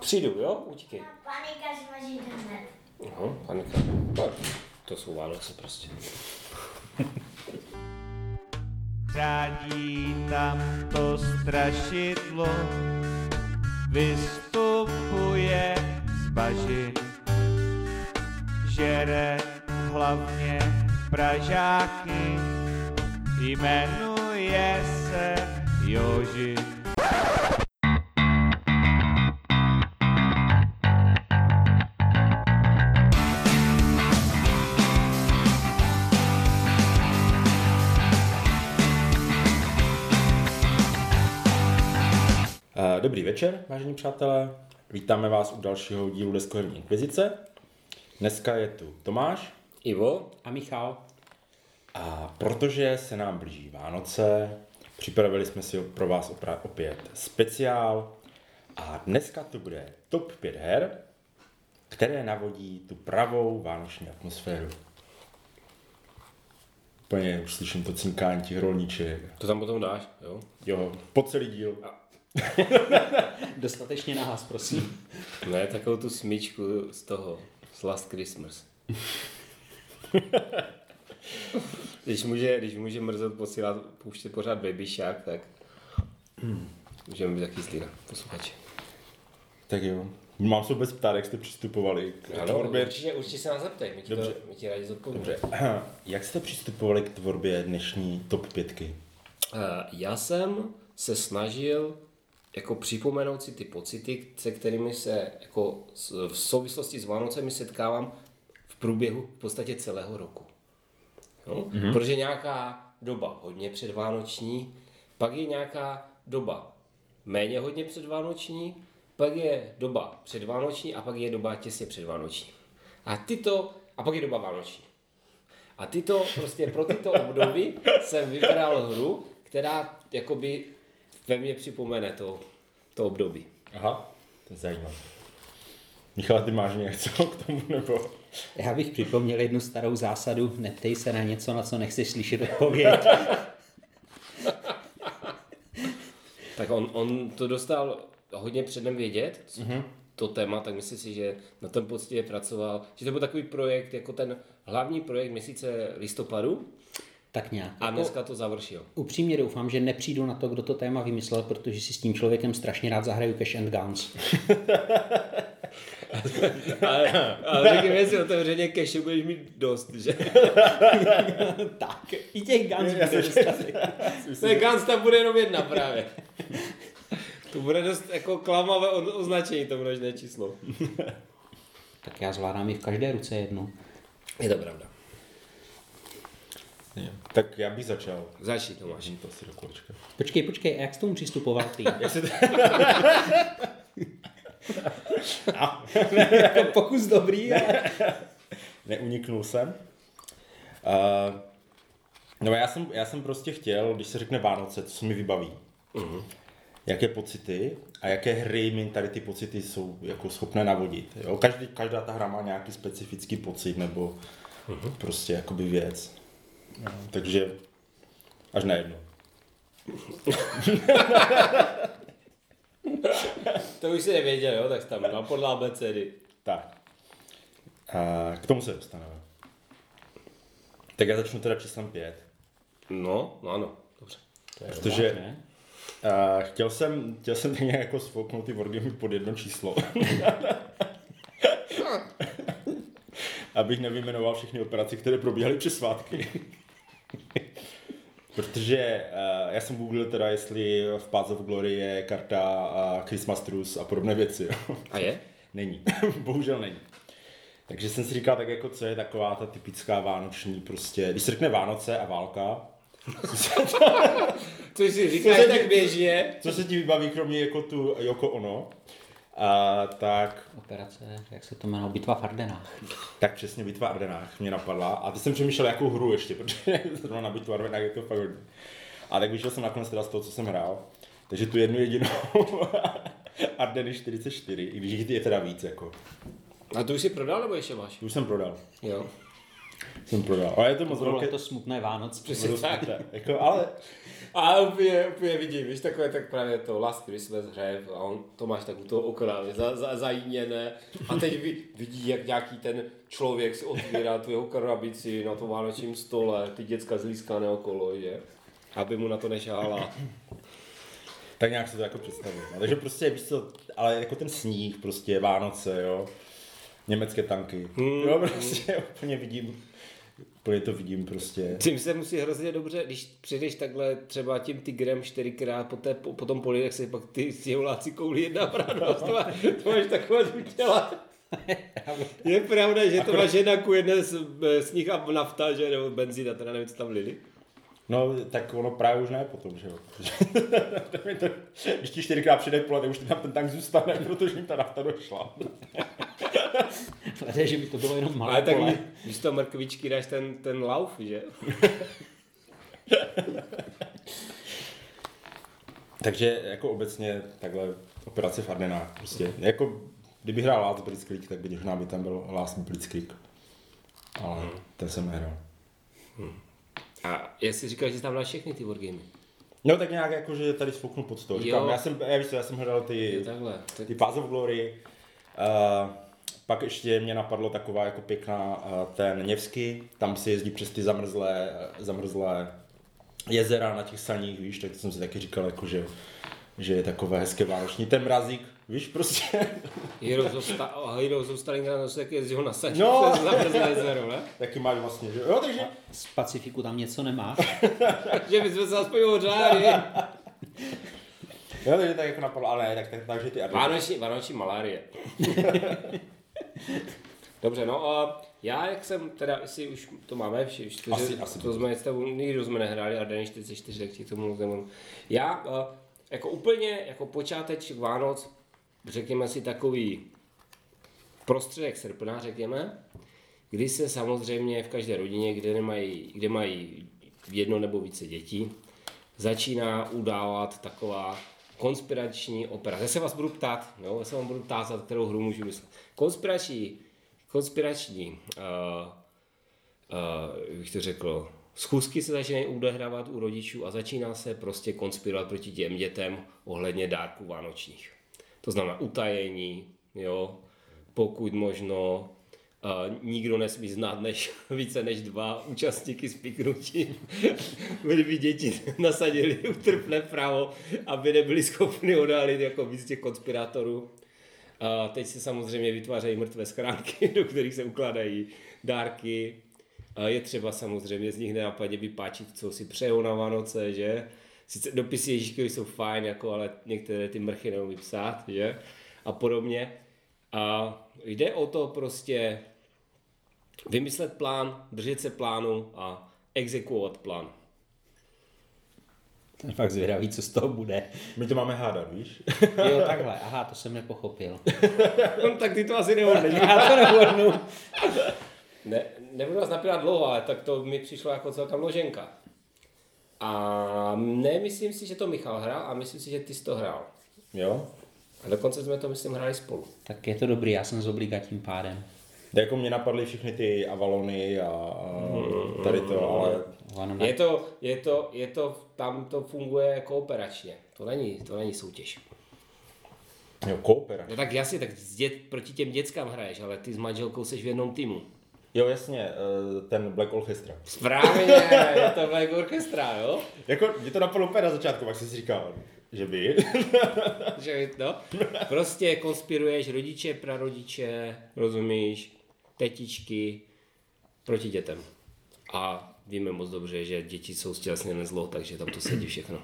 Přijdu, jo? Utíkej. Panika, že máš internet. Aha, panika. No, to jsou Vánoce prostě. Řádí tam to strašidlo, vystupuje z bažin, žere hlavně Pražáky, jmenuje se Jožin. Dobrý večer, vážení přátelé. Vítáme vás u dalšího dílu Deskoherní inkvizice. Dneska je tu Tomáš Ivo? A Michal? a protože se nám blíží Vánoce, připravili jsme si pro vás opět speciál a dneska to bude top 5 her, které navodí tu pravou vánoční atmosféru. Úplně už slyším to cinkání těch rolníček. To tam potom dáš, jo? Jo, po celý díl. Dostatečně nahlas, prosím. Ne, takovou tu smyčku z toho, z Last Christmas. když, může, když může mrzet posílat, pouštět pořád Baby Shark, tak můžeme být taky zlí na posluchači. Tak jo. Mám se vůbec ptát, jak jste přistupovali k Ano, tvorbě určitě, určitě se nás zeptej, my ti, to, Dobře. my ti rádi zodpovíme. Dobře. Jak jste přistupovali k tvorbě dnešní top pětky? Eh, Já jsem se snažil jako připomenout si ty pocity, se kterými se jako v souvislosti s Vánocemi setkávám v průběhu v podstatě celého roku. Jo? Mm-hmm. Protože nějaká doba hodně předvánoční, pak je nějaká doba méně hodně předvánoční, pak je doba předvánoční a pak je doba těsně předvánoční. A tyto, a pak je doba vánoční. A tyto, prostě pro tyto období jsem vybral hru, která jakoby ve mně připomene to, to období. Aha, to je zajímavé. Michal, ty máš něco k tomu, nebo? Já bych připomněl jednu starou zásadu, neptej se na něco, na co nechceš slyšet odpověď. Tak on, on to dostal hodně předem vědět, mm-hmm. to téma, tak myslím si, že na tom poctivě pracoval, že to byl takový projekt, jako ten hlavní projekt měsíce listopadu tak nějak. a Jako, dneska to završil. upřímně doufám, že nepřijdu na to, kdo to téma vymyslel, protože si s tím člověkem strašně rád zahraju Cash and Guns. Ale, ale řekněme si otevřeně, keše budeš mít dost, že? tak, i těch Guns bude. Ten Gans tam bude jenom jedna právě. To bude dost jako klamavé označení, to množné číslo. Tak já zvládám i v každé ruce jednu. Je to pravda. Tak já bych začal. Začni Tomáš. Vážím to asi do kolečka. Počkej, počkej, a jak jsi tomu přistupoval ty? jako pokus dobrý, ale... Neuniknul jsem. Uh, no já jsem, já jsem prostě chtěl, když se řekne Vánoce, co se mi vybaví. Uh-huh. Jaké pocity a jaké hry mi tady ty pocity jsou jako schopné navodit. Jo? Každý, každá ta hra má nějaký specifický pocit nebo uh-huh. prostě jakoby věc. No, takže až na jedno. To už si nevěděl, jo? Tak tam dal podle abecedy. Tak. A k tomu se dostaneme. Tak já začnu teda číslem 5. No, no ano, dobře. Protože ne? uh, chtěl jsem, chtěl jsem tak nějak jako svouknout ty wargamy pod jedno číslo. Abych nevyjmenoval všechny operace, které probíhaly přes svátky. Protože uh, já jsem googlil teda, jestli v Path of Glory je karta uh, Christmas Truce a podobné věci. Jo. A je? Není. Bohužel není. Takže jsem si říkal tak jako, co je taková ta typická vánoční prostě, když se řekne Vánoce a válka, Co jsi říkáš Co se tak běžně? co se ti vybaví kromě jako tu Joko Ono, a, tak, Operace, jak se to jmenovalo, bitva v Ardenách. tak přesně Bitva v Ardenách mě napadla. A teď jsem přemýšlel, jakou hru ještě, protože zrovna na Bitvu v Ardenách je to fakt hodně. A tak vyšel jsem nakonec teda z toho, co jsem hrál. Takže tu jednu jedinou Ardeny 44, i když jich je teda víc, jako. A to už jsi prodal nebo ještě máš? Už jsem prodal. Jo. jsem prodal. Ale je to moc Bylo velké. to smutné Vánoce. Přesně tak. Jako, ale A úplně, úplně vidím, víš, takové tak právě to Last Christmas hře a on to máš tak u toho okna, za, za, zajíněné a teď vid, vidí, jak nějaký ten člověk si otvírá tu jeho krabici na tom vánočním stole, ty děcka zlískané okolo, že? Aby mu na to nešahala. tak nějak si to jako představím. No, takže prostě, víš co, ale jako ten sníh, prostě Vánoce, jo. Německé tanky. Hmm. Jo, prostě úplně vidím. Úplně to vidím prostě. Tím se musí hrozně dobře, když přijdeš takhle třeba tím tigrem čtyřikrát po, té, po, po tom poli, jak se pak ty stěhuláci koulí jedna pravdost, to, má, to máš takové udělat. Je pravda, že to máš jedna ku jedné s, sníh a nafta, že, nebo benzín a teda nevím, co tam lili. No, tak ono právě už ne potom, že jo. Když ti čtyřikrát přijde pole, tak už tam ten tank zůstane, protože jim ta nafta došla. Ale že by to bylo jenom malé Ale tak pole. když to mrkvičky dáš ten, ten lauf, že? Takže jako obecně takhle operace v Ardenách prostě. Jako kdyby hrál Last Blitzkrieg, tak by možná by tam byl Last Blitzkrieg. Ale ten jsem nehrál. A jestli říkal, že jsi tam dal všechny ty wargamy. No tak nějak jako, že tady sfouknu pod stůl. Říkám, já jsem, já, víš co, já jsem hledal ty, Jo, takhle. Tak, ty Path of Glory. Uh, pak ještě mě napadlo taková jako pěkná uh, ten Něvsky, tam si jezdí přes ty zamrzlé, uh, zamrzlé jezera na těch saních, víš, tak jsem si taky říkal, jako, že, že je takové hezké vánoční, ten mrazík, víš, prostě, Heroes of, Sta- Heroes of Stalingrad, to se taky jezdil na sač No. přes zamrzlé jezero, ne? taky máš vlastně, že jo, takže, Z Pacifiku tam něco nemáš. že bychom se aspoň ořáli. jo, takže tak jako napadlo, ale ne, tak, tak, takže ty. Vánoční, vánoční malárie. Dobře, no a já, jak jsem teda, jestli už to máme, vši, čtyři, Asi- asi to jsme s tebou, nikdy jsme nehráli Ardeny 44, tak ti tomu moc nemůžu. Já, eh, jako úplně, jako počáteček Vánoc, řekněme si takový prostředek srpna, řekněme, kdy se samozřejmě v každé rodině, kde, nemají, kde mají jedno nebo více dětí, začíná udávat taková konspirační operace. Já se vás budu ptát, jo? já se vám budu ptát, za kterou hru můžu myslet. Konspirační, konspirační, uh, uh, jak to řekl, schůzky se začínají odehrávat u rodičů a začíná se prostě konspirovat proti těm dětem ohledně dárků vánočních. To znamená utajení, jo, pokud možno Uh, nikdo nesmí znát než, více než dva účastníky spiknutí. Kdyby děti nasadili utrpné právo, aby nebyli schopni odhalit jako víc těch konspirátorů. A teď se samozřejmě vytvářejí mrtvé schránky, do kterých se ukládají dárky. A je třeba samozřejmě z nich nenapadně vypáčit, co si přejou na Vánoce, že? Sice dopisy Ježíškovi jsou fajn, jako, ale některé ty mrchy neumí psát, že? A podobně. A jde o to prostě vymyslet plán, držet se plánu a exekuovat plán. Jsem fakt zvědavý, co z toho bude. My to máme hádat, víš? Jo, takhle. Aha, to jsem nepochopil. No, tak ty to asi nehodneš. Já to nehodnu. Ne, nebudu vás napírat dlouho, ale tak to mi přišlo jako celkem loženka. A nemyslím si, že to Michal hrál a myslím si, že ty jsi to hrál. Jo? A dokonce jsme to, myslím, hráli spolu. Tak je to dobrý, já jsem z obliga tím pádem. Tak jako mě napadly všechny ty Avalony a, a tady to, ale Je to, je to, je to, tam to funguje kooperačně. To není, to není soutěž. jo, koopera. No tak jasně, tak s dět, proti těm dětskám hraješ, ale ty s manželkou seš v jednom týmu. Jo, jasně, eh, ten Black Orchestra. Správně, je to Black Orchestra, jo? Jako, mě to napadlo úplně na začátku, pak jsem si říkal, že by. Že no, prostě konspiruješ rodiče, prarodiče, rozumíš, tetičky proti dětem. A víme moc dobře, že děti jsou stělesněné zlo, takže tam to sedí všechno.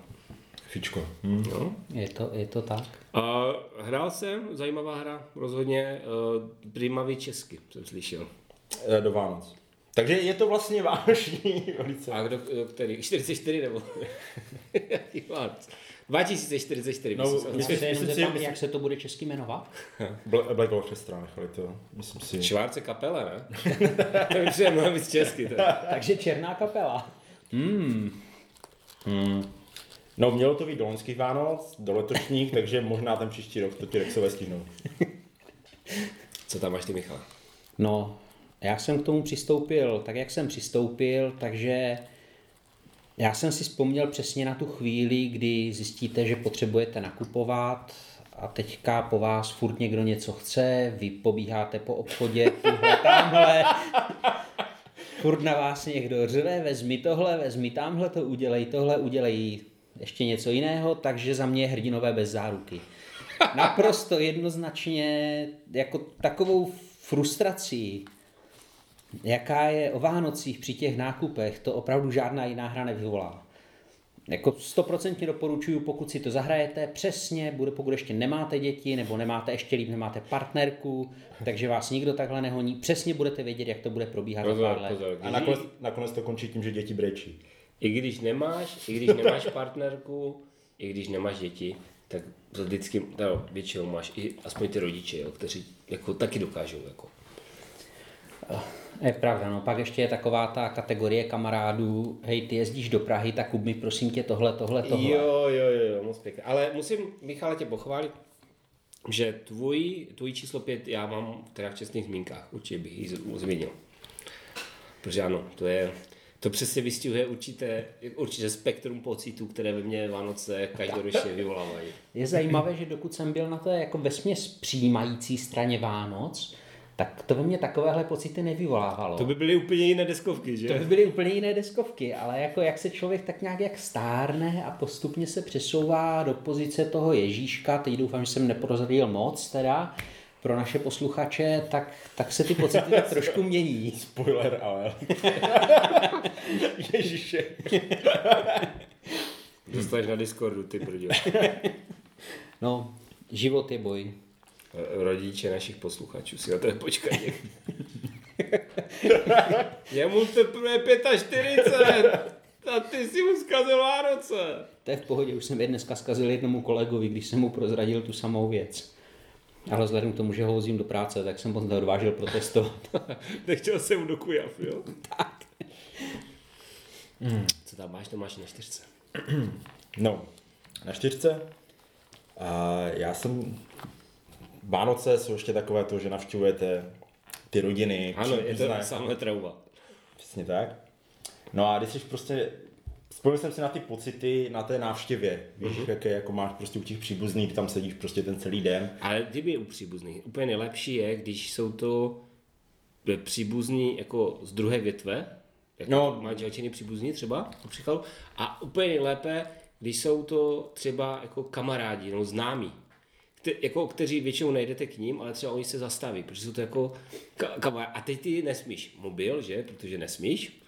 Fičko. Hm. No. Je to, je to tak. A hrál jsem, zajímavá hra, rozhodně, uh, primavý česky jsem slyšel. Eh, Do Vánoc. Takže je to vlastně vánoční velice. A kdo, kdo který? 44 nebo? Jaký Vánoc? 2044, No, myslím jak se to bude česky jmenovat? Bla- Black Orchestra nechali to, myslím si. Švárce kapele, ne? to mi přijde mnohem víc česky. Takže Černá kapela. No, mělo to být do loňských Vánoc, do letošních, takže možná ten příští rok to ti Rexové stihnou. Co tam máš ty, Michal? No, Já jsem k tomu přistoupil tak, jak jsem přistoupil, takže já jsem si vzpomněl přesně na tu chvíli, kdy zjistíte, že potřebujete nakupovat a teďka po vás furt někdo něco chce, vy pobíháte po obchodě, tuhle, tamhle, furt na vás někdo řve, vezmi tohle, vezmi tamhle to, udělej tohle, udělej ještě něco jiného, takže za mě hrdinové bez záruky. Naprosto jednoznačně jako takovou frustrací, jaká je o Vánocích při těch nákupech, to opravdu žádná jiná hra nevyvolá. Jako stoprocentně doporučuju, pokud si to zahrajete přesně, bude, pokud ještě nemáte děti, nebo nemáte ještě líp, nemáte partnerku, takže vás nikdo takhle nehoní, přesně budete vědět, jak to bude probíhat za Pozor, pár let. pozor. A nakonec, nakonec to končí tím, že děti brečí. I když nemáš, i když nemáš partnerku, i když nemáš děti, tak vždycky, no, většinou máš i aspoň ty rodiče, jo, kteří jako taky dokážou. Jako. Je pravda, no pak ještě je taková ta kategorie kamarádů, hej, ty jezdíš do Prahy, tak kup mi prosím tě tohle, tohle, tohle. Jo, jo, jo, jo, moc pěkně. Ale musím, Michale, tě pochválit, že tvůj, tvůj číslo pět já mám teda v čestných zmínkách, určitě bych ji zmínil. Protože ano, to je, to přesně vystihuje určité, určité spektrum pocitů, které ve mně Vánoce každoročně vyvolávají. Je zajímavé, že dokud jsem byl na té jako vesměs přijímající straně Vánoc, tak to ve mně takovéhle pocity nevyvolávalo. To by byly úplně jiné deskovky, že? To by byly úplně jiné deskovky, ale jako jak se člověk tak nějak jak stárne a postupně se přesouvá do pozice toho Ježíška, teď doufám, že jsem neprozradil moc teda, pro naše posluchače, tak, tak se ty pocity tak trošku mění. Spoiler, ale. Ježiše. Dostaneš na Discordu, ty brdě. No, život je boj. Rodiče našich posluchačů si na to počkají. Je mu teprve 45 a ty si mu zkazil Vánoce. To je v pohodě, už jsem je dneska zkazil jednomu kolegovi, když jsem mu prozradil tu samou věc. Ale vzhledem k tomu, že ho vozím do práce, tak jsem moc neodvážil protestovat. Nechtěl jsem do kujav, jo? Tak. Co tam máš, to máš na čtyřce. No, na čtyřce. A já jsem... Vánoce jsou ještě takové to, že navštěvujete ty rodiny. Ano, je to samé trauba. Přesně tak. No a když jsi prostě, spojil jsem si na ty pocity na té návštěvě, víš, Mhm. mm-hmm. jaké jako máš prostě u těch příbuzných, tam sedíš prostě ten celý den. Ale kdyby u příbuzných, úplně nejlepší je, když jsou to e, příbuzní jako z druhé větve, jako No. no. manželčiny příbuzní třeba, například, a úplně nejlépe, když jsou to třeba jako kamarádi, no známí, kte, jako, kteří většinou nejdete k ním, ale třeba oni se zastaví, protože jsou to jako ka- kamarádi. A teď ty nesmíš mobil, že, protože nesmíš,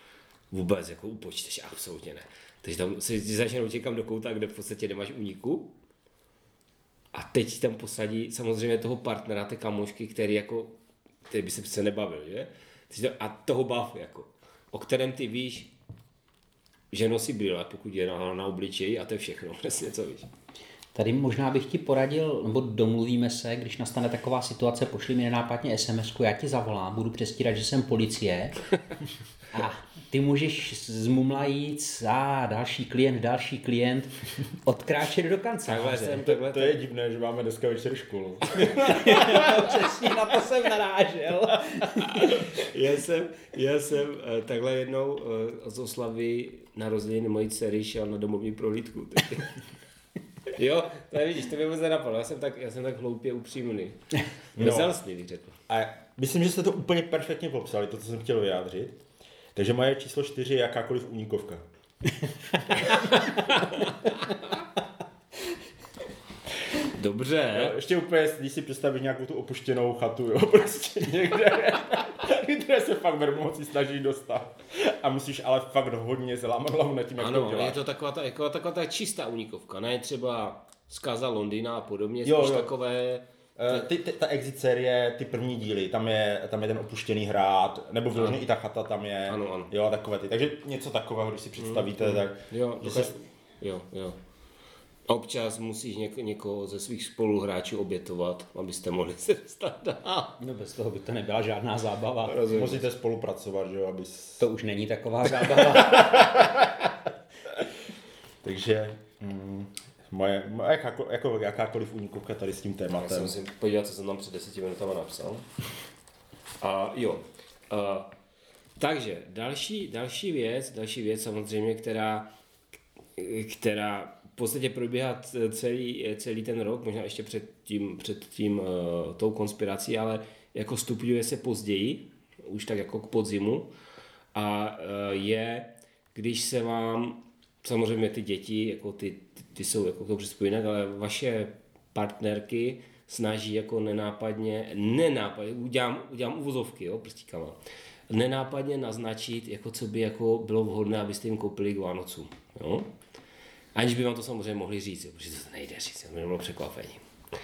vůbec jako upočteš, absolutně ne. Takže tam se ti začne utěkám do kouta, kde v podstatě nemáš úniku, a teď tam posadí samozřejmě toho partnera, té kamošky, který jako, který by se přece nebavil, že? A toho bav, jako, o kterém ty víš, že nosí brýle, pokud je na, na obličeji a to je všechno, přesně co víš. Tady možná bych ti poradil, nebo domluvíme se, když nastane taková situace, pošli mi nenápadně sms já ti zavolám, budu přestírat, že jsem policie a ty můžeš zmumlajíc, a další klient, další klient, odkráčet do Takhle kanceláře. jsem, takhle, To je divné, že máme dneska večer školu. Přesně na to jsem narážel. já jsem, já jsem eh, takhle jednou eh, z oslavy narozeniny mojí dcery šel na domovní prohlídku. Jo, to je, vidíš, to mě vůbec nenapadlo, já jsem tak, já jsem tak hloupě upřímný. Bezelstný, bych řekl. A myslím, že jste to úplně perfektně popsali, to, co jsem chtěl vyjádřit. Takže moje číslo čtyři je jakákoliv únikovka. Dobře. Jo, ještě úplně, když si představíš nějakou tu opuštěnou chatu, jo, prostě někde, kde se fakt vermoci snaží dostat. A musíš ale fakt hodně zlámat hlavu nad tím, jak to Ano, uděláš. je to taková ta, jako, taková ta čistá unikovka, ne třeba zkaza Londýna a podobně, Jo, jo. takové, Eh, Ty, ty, ta exit série, ty první díly, tam je, tam je ten opuštěný hrad, nebo vyloženě i ta chata tam je. Ano, ano. Jo, takové ty. Takže něco takového, když si představíte, tak... jo, že se, jo, jo. Občas musíš něk, někoho ze svých spoluhráčů obětovat, abyste mohli se dostat dál. No bez toho by to nebyla žádná zábava. Rozumím. musíte spolupracovat, že jo, aby... s- To už není taková zábava. Takže... Mm, moje, moje jakáko, jako jakákoliv únikovka tady s tím Já tématem. jsem si podívat, co jsem tam před deseti minutama napsal. A jo, Uh, takže další, další věc, další věc samozřejmě, která, která podstatě probíhá c- celý, celý ten rok, možná ještě před tím, před tím uh, tou konspirací, ale jako stupňuje se později, už tak jako k podzimu a uh, je, když se vám samozřejmě ty děti, jako ty, ty, ty jsou jako to přizpojené, ale vaše partnerky snaží jako nenápadně, nenápadně, udělám, udělám uvozovky, jo, prstíkama, nenápadně naznačit, jako co by jako bylo vhodné, abyste jim koupili k Vánocům, jo. Aniž by vám to samozřejmě mohli říct, jo, protože to nejde říct, to by bylo překvapení.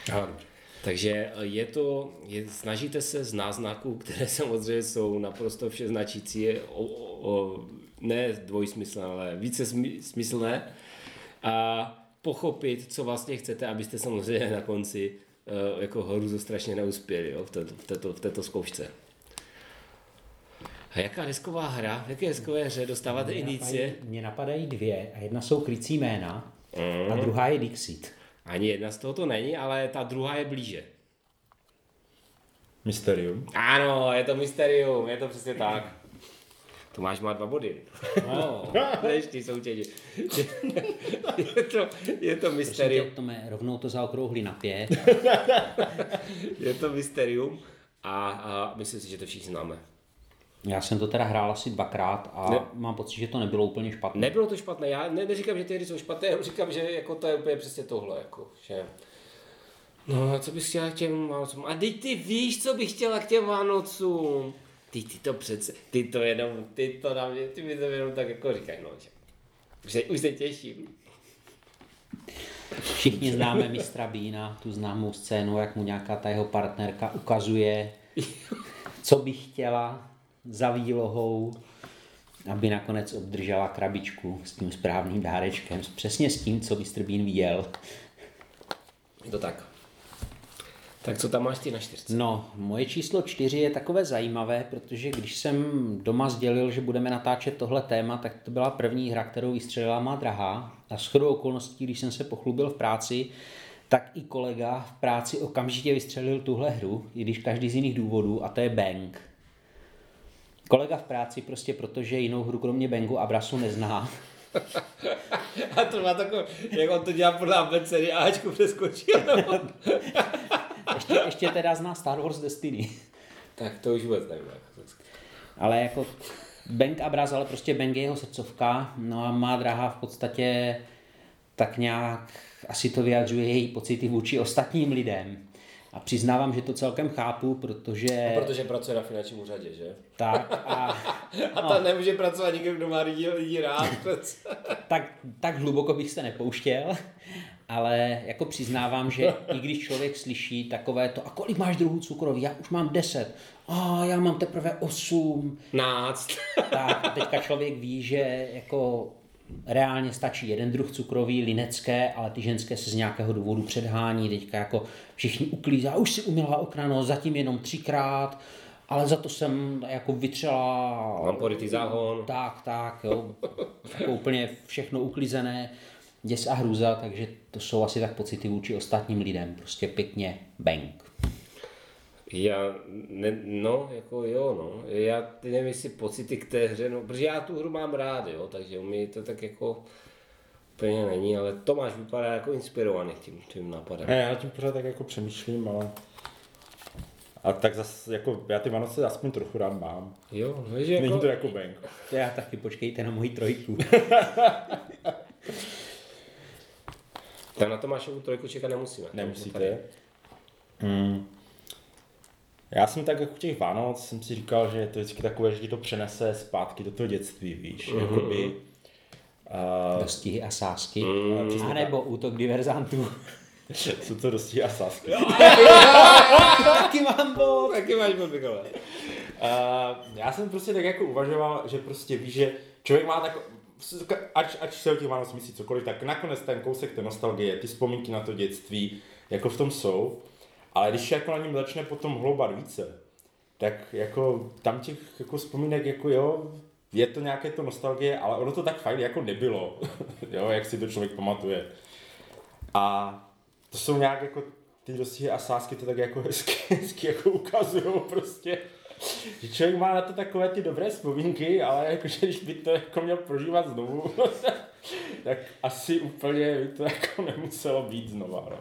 Aha. Takže je to, je, snažíte se z náznaků, které samozřejmě jsou naprosto vše značící, o, o, o, ne dvojsmyslné, ale více smy, smyslné, a pochopit, co vlastně chcete, abyste samozřejmě na konci uh, jako horu strašně neuspěli jo, v, této, v, této, v této zkoušce. A jaká desková hra, v jaké deskové hře dostáváte Mně indicie? napadají- Mně napadají dvě a jedna jsou krycí jména Mm. a druhá je Dixit. Ani jedna z toho to není, ale ta druhá je blíže. Mysterium. Ano, je to mysterium, je to přesně tak. Tomáš má dva body. No, než ty soutěži. je, to, je to Prosím mysterium. tě, Tome, rovnou to zaokrouhli na pět. Je to mysterium a, a myslím si, že to všichni známe. Já jsem to teda hrál asi dvakrát a Ne. mám pocit, že to nebylo úplně špatné. Nebylo to špatné, já ne, neříkám, že ty hry jsou špatné, já říkám, že jako to je úplně přesně tohle, jako, že... No, a co bys chtěla k těm Vánocům? A teď ty víš, co bych chtěla k těm Vánocům. Ty, ty to přece, ty to jenom, ty to na mě, ty mi to jenom tak jako říkají, no, že... Už se, už se těším. Všichni známe mistra Bína, tu známou scénu, jak mu nějaká ta jeho partnerka ukazuje, co by chtěla za výlohou, aby nakonec obdržela krabičku s tím správným dárečkem, přesně s tím, co mistr Bean viděl. Je to tak. Tak co tam máš ty na čtyřce? No, moje číslo čtyři je takové zajímavé, protože když jsem doma sdělil, že budeme natáčet tohle téma, tak to byla první hra, kterou vystřelila má drahá. A shodou okolností, když jsem se pochlubil v práci, tak i kolega v práci okamžitě vystřelil tuhle hru, i když každý z jiných důvodů, a to je Bang. Kolega v práci prostě protože jinou hru kromě Bangu a Brasu nezná, A to má takové, jak on to dělá podle abecedy, Ačku přeskočil. ještě, ještě teda zná Star Wars Destiny. tak to už vůbec nevím. jako Ale jako Bang a Braz, ale prostě Bang je jeho srdcovka, no a má drahá v podstatě tak nějak asi to vyjadřuje její pocity vůči ostatním lidem. A přiznávám, že to celkem chápu, protože Protože pracuje na finančním úřadě, že? tak a A ta nemůže pracovat nikdo, kdo má lidi, lidi rád. tak, tak hluboko bych se nepouštěl, ale jako přiznávám, že i když člověk slyší takové to, a kolik máš druhů cukroví, já už mám 10, a já mám teprve 8, Náct. tak a teďka člověk ví, že jako reálně stačí jeden druh cukroví, linecké, ale ty ženské se z nějakého důvodu předhání, teďka jako všichni uklízá, už si umila okna, no zatím jenom třikrát, ale za to jsem jako vytřela... Mám porytý záhon. Tak, tak, jo. Jako úplně všechno uklízené, děs a hrůza, takže to jsou asi tak pocity vůči ostatním lidem. Prostě pěkně bang. Já, ne, no, jako jo, no. Já ty nevím, jestli pocity k té hře, no, protože já tu hru mám rád, jo, takže u mě to tak jako úplně není, ale Tomáš vypadá jako inspirovaný tím, tím nápadem. Ne, já tím pořád tak jako přemýšlím, ale... A tak zase, jako, já ty Vánoce aspoň trochu rád mám. Jo, no, že jako, Není to jako bank. To já taky, počkejte na moji trojku. Tak na Tomášovu trojku čekat nemusíme. Nemusíte. Hmm. Já jsem tak jako těch Vánoc jsem si říkal, že je to vždycky takové, že ti to přenese zpátky do toho dětství, víš, mm-hmm. jakoby. Uh, Dostihy a sásky. Mm. A nebo útok diverzantů. jsou to dosti a sásky. taky mám bod. Taky máš bod, Mikole. Uh, já jsem prostě tak jako uvažoval, že prostě víš, že člověk má tak, ať, ať se o těch Vánoc myslí cokoliv, tak nakonec ten kousek té nostalgie, ty vzpomínky na to dětství, jako v tom jsou, ale když jako na něm začne potom hloubat více, tak jako tam těch jako vzpomínek jako jo, je to nějaké to nostalgie, ale ono to tak fajn jako nebylo, jo, jak si to člověk pamatuje. A to jsou nějak jako ty dostihy a sásky to tak jako hezky, hezky jako ukazujou prostě. že člověk má na to takové ty dobré vzpomínky, ale jakože když by to jako měl prožívat znovu, tak asi úplně by to jako nemuselo být znova. No.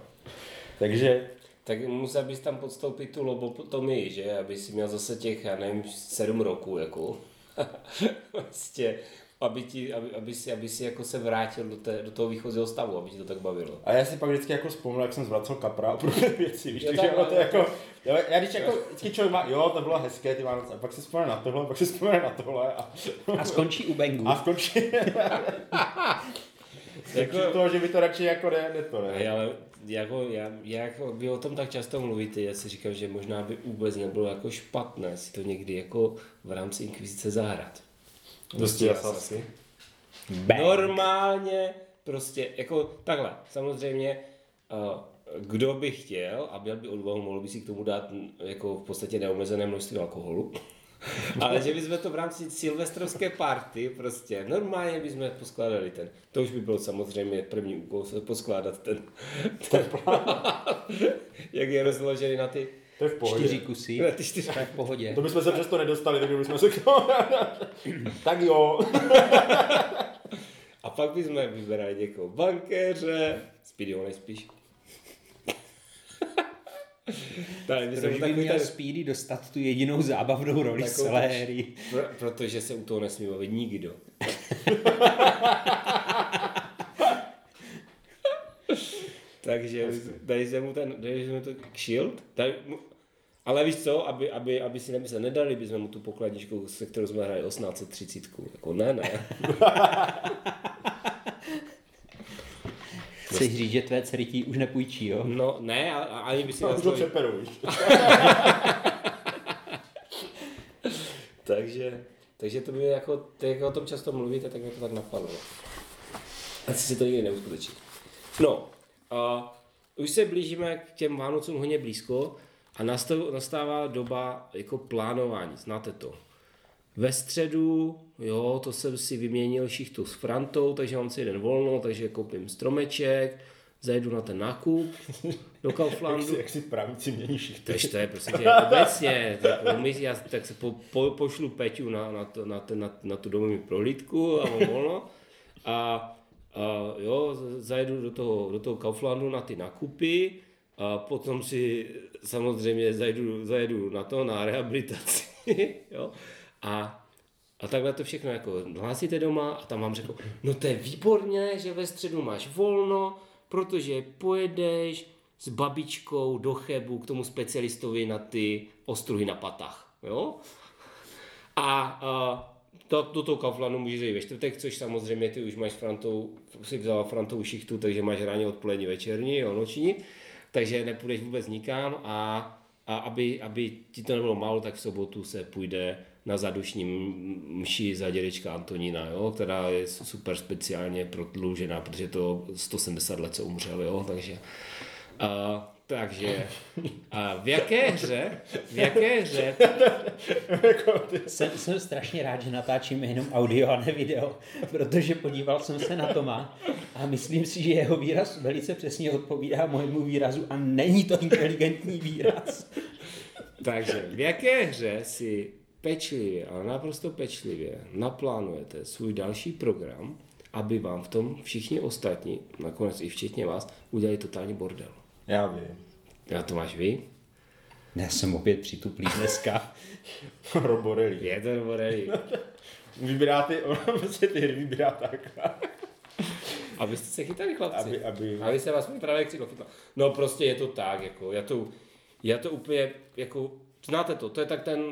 Takže Tak musel bys tam podstoupit tu lobotomii, že? Aby si měl zase těch, já nevím, sedm roků, jako. prostě, aby, ti, aby, aby, si, aby si jako se vrátil do, té, do toho výchozího stavu, aby ti to tak bavilo. A já si pak vždycky jako vzpomněl, jak jsem zvracel kapra a podobné věci, víš, takže tak, ono to jako, já, já když jako, vždycky člověk má, jo, to bylo hezké ty Vánoce, a pak si vzpomene na tohle, pak si vzpomene na tohle a, A skončí u Bengu. a skončí, jako, toho, že by to radši jako ne, ne to, ne. Ale jako, já, já jako, vy o tom tak často mluvíte, já si říkám, že možná by vůbec nebylo jako špatné si to někdy jako v rámci inkvizice zahrát. Dosti Prostě. Bang. Normálně, prostě jako takhle, samozřejmě, uh, kdo by chtěl a měl by odvahu, mohl by si k tomu dát jako v podstatě neomezené množství alkoholu. Ale že bychom to v rámci silvestrovské party prostě normálně bychom poskládali ten. To už by bylo samozřejmě první úkol se poskládat ten, ten plán. Jak je rozložený na ty, To je v pohodě. Čtyři kusy. na ty čtyři. V pohodě. To bychom se přesto nedostali, takže bychom se k tomu... tak jo. A pak bychom vybrali někoho bankéře, Speedy ho nejspíš. Tak, my jsme Proč by takový měl ten, Speedy dostat tu jedinou zábavnou roli z celé hry? pro, protože se u toho nesmí bavit nikdo. Takže dali jsme mu ten, dali jsme to shield, dali mu, ale víš co, aby, aby, aby si nemyslel, nedali bychom mu tu pokladničku, se kterou jsme hráli 1830. Jako ne, ne. Chceš říct, že tvé dcery ti už nepůjčí, jo? No ne, a, a ani by si Už to přeperu, víš. Takže, takže to by jako, tak jak o tom často mluvíte, tak mě to tak napadlo. Asi si to nikdy neuskuteční. No, a už se blížíme k těm Vánocům hodně blízko a nastav, nastává doba jako plánování, znáte to. Ve středu, jo, to jsem si vyměnil šichtu s Frantou, takže mám si den volno, takže koupím stromeček, zajdu na ten nákup do Jak Kauflandu. si, jak si pravíci mění šichty. Takže to je prostě tě obecně, tak, my, já tak se po, po, pošlu Peťu na, na, to, na, ten, na, na tu domovní prohlídku a mám volno. A, a jo, zajedu do toho, do toho Kauflandu na ty nakupy a potom si samozřejmě zajedu, zajedu na to, na rehabilitaci. jo. A, a takhle to všechno jako hlásíte doma a tam vám řekl, no to je výborně, že ve středu máš volno, protože pojedeš s babičkou do Chebu k tomu specialistovi na ty ostruhy na patách. Jo? A, a to, do toho Kauflandu můžeš jít ve čtvrtek, což samozřejmě ty už máš Frantou, si vzala Frantou šichtu, takže máš ráně odpolední večerní, jo, noční, takže nepůjdeš vůbec nikam a, a aby, aby ti to nebylo málo, tak v sobotu se půjde na zadušní mši za dědečka Antonína, jo, která je super speciálně prodloužená, protože to 170 let co umřel, jo, takže a, takže a v jaké hře, v jaké hře Jsem, jsem strašně rád, že natáčíme jenom audio a ne video, protože podíval jsem se na Toma a myslím si, že jeho výraz velice přesně odpovídá mojemu výrazu a není to inteligentní výraz. Takže v jaké hře si pečlivě, ale naprosto pečlivě naplánujete svůj další program, aby vám v tom všichni ostatní, nakonec i včetně vás, udělali totální bordel. Já vím. Já to máš vy? Já jsem opět přituplý dneska. Roborelli. Je to borelí. Vybírá ty, on prostě ty hry vybírá tak. Abyste se chytali, chlapci. Aby- aby- aby se vás právě křidlo chytlo. No prostě je to tak, jako, já to, já to úplně, jako, znáte to, to je tak ten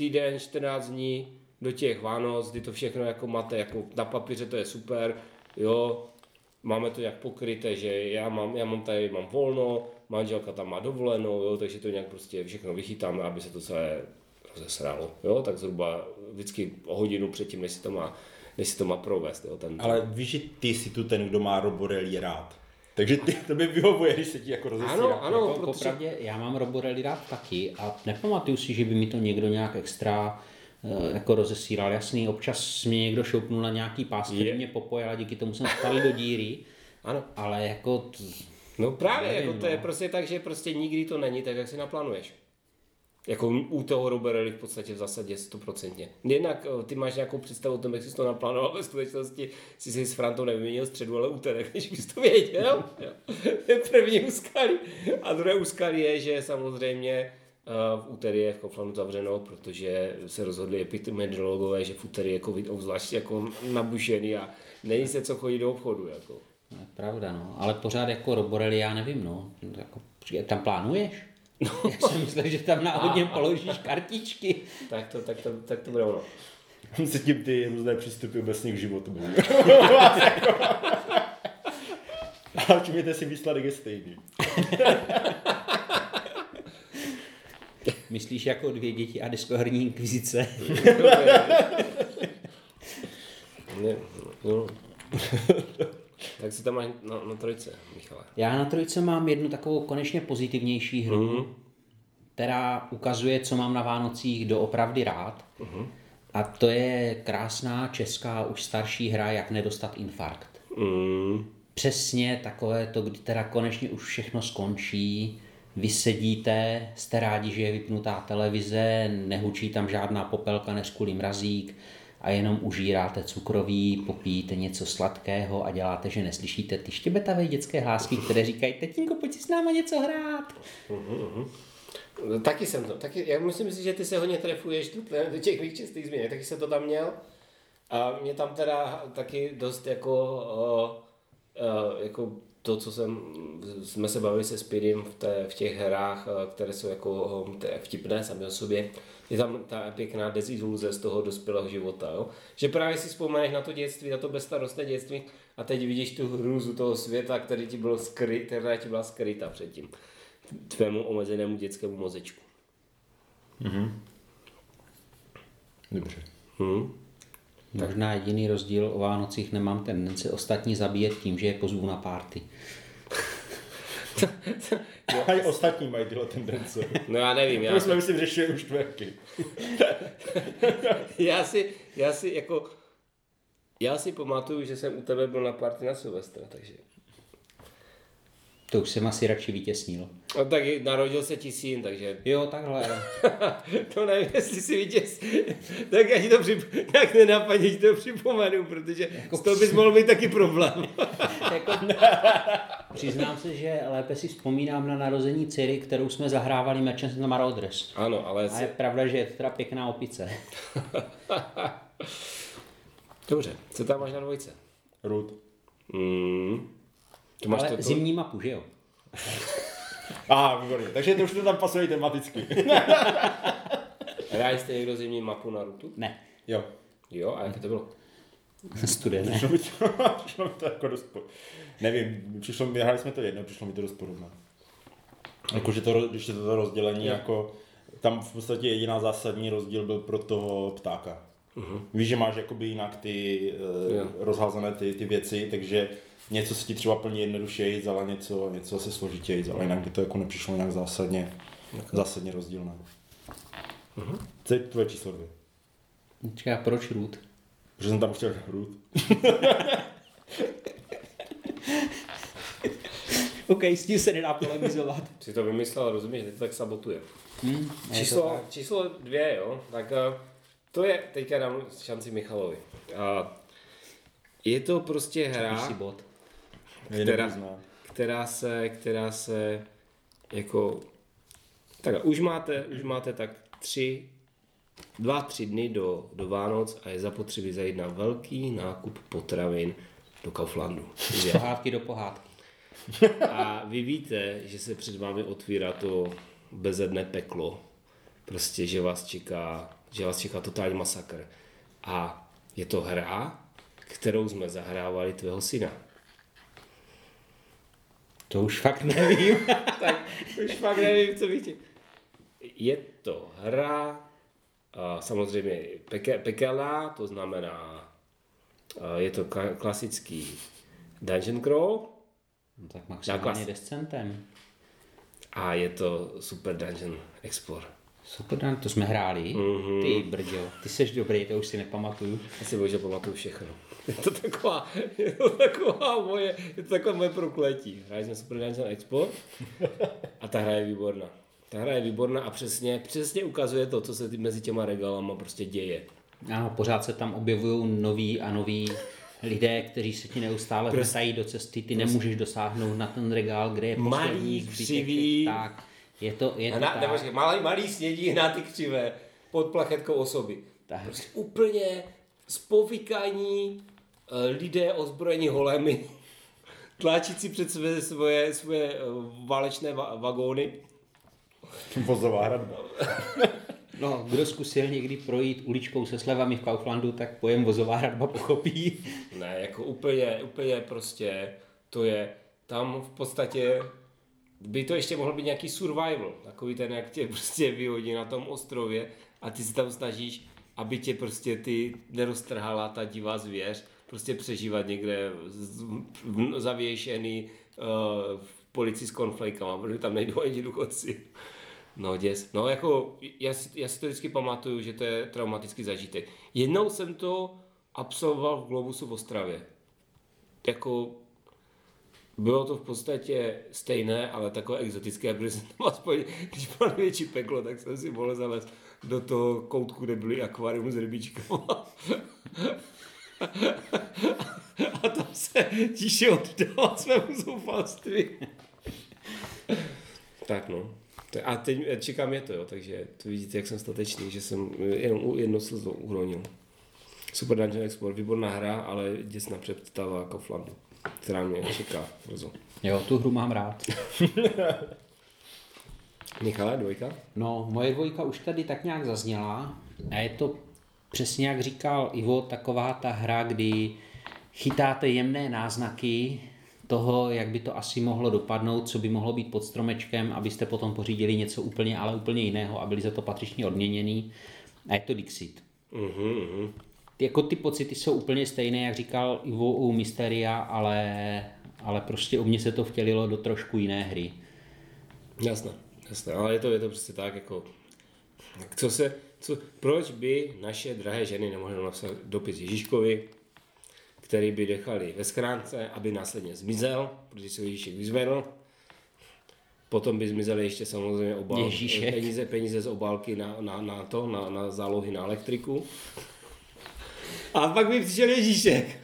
týden, 14 dní do těch Vánoc, kdy to všechno jako máte, jako na papíře to je super, jo, máme to nějak pokryté, že já mám, já mám tady, mám volno, manželka tam má dovolenou, jo, takže to nějak prostě všechno vychytáme, aby se to celé rozesralo, jo, tak zhruba vždycky o hodinu předtím, než si to má, než si to má provést, jo, ten, Ale víš, že ty jsi tu ten, kdo má Roborelli rád. Takže ty, to by vyhovuje, když se ti jako rozesírá. Ano, ano, Jako, protože... Popravdě, já mám Roborelli rád taky a nepamatuju si, že by mi to někdo nějak extra eh, jako rozesíral. Jasný, občas mě někdo šoupnul na nějaký pás, který Je. mě popojil a díky tomu jsem spadl do díry, Ano. ale jako t- No právě, Nevím, jako to je no. prostě tak, že prostě nikdy to není tak, jak si naplánuješ. Jako u toho Roberely v podstatě v zásadě 100%. Jednak eh, ty máš nějakou představu o tom, jak jsi to naplánoval, ve skutečnosti si si s Frantou nevyměnil středu, ale úterek, když bys to věděl. První úskalí. A druhé úskalí je, že samozřejmě eh, v úterý je v Kauflandu zavřeno, protože se rozhodli epidemiologové, že v úterý je covid obzvlášť jako nabušený a není se co chodit do obchodu. Jako. To je pravda, no. Ale pořád jako Roborelli, já nevím, no. Jako, tam plánuješ? No. Já jsem myslel, že tam náhodně položíš kartičky. Tak to, tak to, tak to bude ono. Se tím ty různé přístupy obecně k životu budou. A všimněte si, výsledek je stejný. Myslíš jako dvě děti a deskoherní inkvizice? Ne, no. Si tam máš na, na trojce, Michale. Já na trojce mám jednu takovou konečně pozitivnější hru, Mhm. která ukazuje, co mám na Vánocích doopravdy rád. Mhm. A to je krásná česká, už starší hra, jak nedostat infarkt. Mm. Přesně takové to, kdy teda konečně už všechno skončí, vy sedíte, jste rádi, že je vypnutá televize, nehučí tam žádná popelka, neskulý mrazík a jenom užíráte cukroví, popíjíte něco sladkého a děláte, že neslyšíte ty štěbetavé dětské hlásky, které říkají, tetínko, pojď si s náma něco hrát. No, Taky jsem to, taky, já musím si, že ty se hodně trefuješ do, těch mých změn, taky jsem to tam měl. A mě tam teda taky dost jako, jako to, co jsem, jsme se bavili se Speedem v, té, v těch hrách, které jsou jako vtipné sami o sobě, je tam ta pěkná deziluze z toho dospělého života, jo? že právě si vzpomeneš na to dětství, na to bezstarostné dětství a teď vidíš tu hrůzu toho světa, který ti byl skry, která ti byla skryta předtím tvému omezenému dětskému mozečku. Dobře. Hm? Možná jediný rozdíl o Vánocích nemám tendenci ostatní zabíjet tím, že je pozvu na párty. A i ostatní mají tyhle tendence. No já nevím, já, To jsme, myslím, řešili už čtvrtky. já, si, já si jako, já si pamatuju, že jsem u tebe byl na party na Silvestra, takže. To už jsem asi radši vytěsnil. No tak narodil se ti syn, takže Jo, takhle. to nevím, jestli si vítěz, tak já ti to přip... jak nenapadně ti to připomenu, protože jako z toho bys mohl být taky problém. jako, přiznám se, že lépe si vzpomínám na narození dcery, kterou jsme zahrávali of the Marauders. Ano, ale... A je Si... pravda, že je to teda pěkná opice. Dobře, co tam máš na dvojce? Root. Mm. To máš Ale to, to... zimní mapu, že jo? A, ah, výborně. Takže to už to tam pasuje tematicky. Hráli jste někdo zimní mapu na rutu? Ne, jo. Jo, a jaké to bylo? studené. Přišlo mi to, přišlo mi to jako dost po... Nevím, přišlo mi, hráli jsme to jedno, přišlo mi to dost podobné. Jako, že to, když je to, to rozdělení, Jo. jako, tam v podstatě jediná zásadní rozdíl byl pro toho ptáka. Uh-huh. Víš, že máš jakoby jinak ty Jo. uh, rozházené ty, ty věci, takže něco se ti třeba plně jednodušeji, ale něco, něco zase složitěji, ale jinak by to jako nepřišlo nějak zásadně, zásadně rozdílné. Uh-huh. Co je tvoje číslo dvě? Čeká, proč root? Protože jsem tam chtěl root. OK, s tím se nedá polemizovat. Si to vymyslel, rozumíš, že to tak sabotuje. Hmm, Číslo, tak. číslo dvě, jo, tak eh, to je, teďka dám šanci Michalovi. A je to prostě hra, si bod. Která, která se, která se jako, tak už máte, už máte tak tři, dva, tři dny do, do Vánoc a je zapotřebí zajít na velký nákup potravin do Kauflandu. Že? Pohádky do pohádky. A vy víte, že se před vámi otvírá to bezedné peklo. Prostě, že vás čeká, že vás čeká totální masakr. A je to hra, kterou jsme zahrávali tvého syna. To už fakt nevím. tak už fakt nevím, co bych. Je to hra, a samozřejmě peke, pekelná, to znamená, je to ka- klasický dungeon crawl, No, tak maximálně klas- descentem. a je to Super Dungeon Explorer. Super, Dan, to jsme hráli. Mm-hmm. Ty brďo, ty seš dobrý, to už si nepamatuju. Já si bohužel pamatuju všechno. Je to taková, je to taková moje, je to takové moje prokletí. Hráli jsme Super Dungeon Explorer a ta hra je výborná. Ta hra je výborná a přesně, přesně ukazuje to, co se ty- mezi těma regálama prostě děje. Ano, pořád se tam objevují noví a noví lidé, kteří se ti neustále Prostě- vrtají do cesty, ty nemůžeš dosáhnout na ten regál, kde je Malý, poslední křivý. Tak, je to, je to na, tak. nebo říkej, malý, malý snědí na ty křivé pod plachetkou osoby. Tak. Prostě úplně eh, lidé ozbrojení holemi, tlačící před své, svoje, svoje eh, válečné va- vagóny. Vozová hradba. No, kdo zkusil někdy projít uličkou se slevami v Kauflandu, tak pojem vozová hradba pochopí. Ne, jako úplně, úplně prostě, to je, tam v podstatě by to ještě mohl být nějaký survival, takový ten, jak tě prostě vyhodí na tom ostrově a ty se tam snažíš, aby tě prostě ty neroztrhala ta divá zvěř, prostě přežívat někde zavěšený uh, v policii s konflejkama, protože tam nejdou ani důchodci. No děs. No jako, já, já si to vždycky pamatuju, že to je traumatický zažitek. Jednou jsem to absolvoval v Globusu v Ostravě. Jako, bylo to v podstatě stejné, ale takové exotické, protože jsem tam aspoň, když bylo největší peklo, tak jsem si mohl zavést do toho koutku, kde byly akvárium s rybíčkama. A tam se tiše oddal svému zoufalství. tak no. A teď eh, čekám je to, jo, takže to vidíte, jak jsem statečný, že jsem eh, jenom u- jednu slzu uronil. Super Dungeon Export, výborná hra, ale děsná představa Kauflandu, která mě čeká brzo. Jo, tu hru mám rád. Michale, dvojka? No, moje dvojka už tady tak nějak zazněla a je to přesně jak říkal Ivo, taková ta hra, kdy chytáte jemné náznaky toho, jak by to asi mohlo dopadnout, co by mohlo být pod stromečkem, abyste potom pořídili něco úplně, ale úplně jiného a byli za to patřičně odměněný. A je to Dixit. Mhm, mhm. Jako ty pocity jsou úplně stejné, jak říkal Ivo u Mysteria, ale, ale prostě u mě se to vtělilo do trošku jiné hry. Jasné, jasné, ale je to, je to prostě tak, jako, co se, co, proč by naše drahé ženy nemohly napsat dopis Ježíškovi, který by nechali ve schránce, aby následně zmizel, protože se Ježíšek vyzvedl. Potom by zmizely ještě samozřejmě obal, Ježíšek. peníze, peníze z obálky na, na, na to, na, na zálohy na elektriku. A pak by přišel Ježíšek.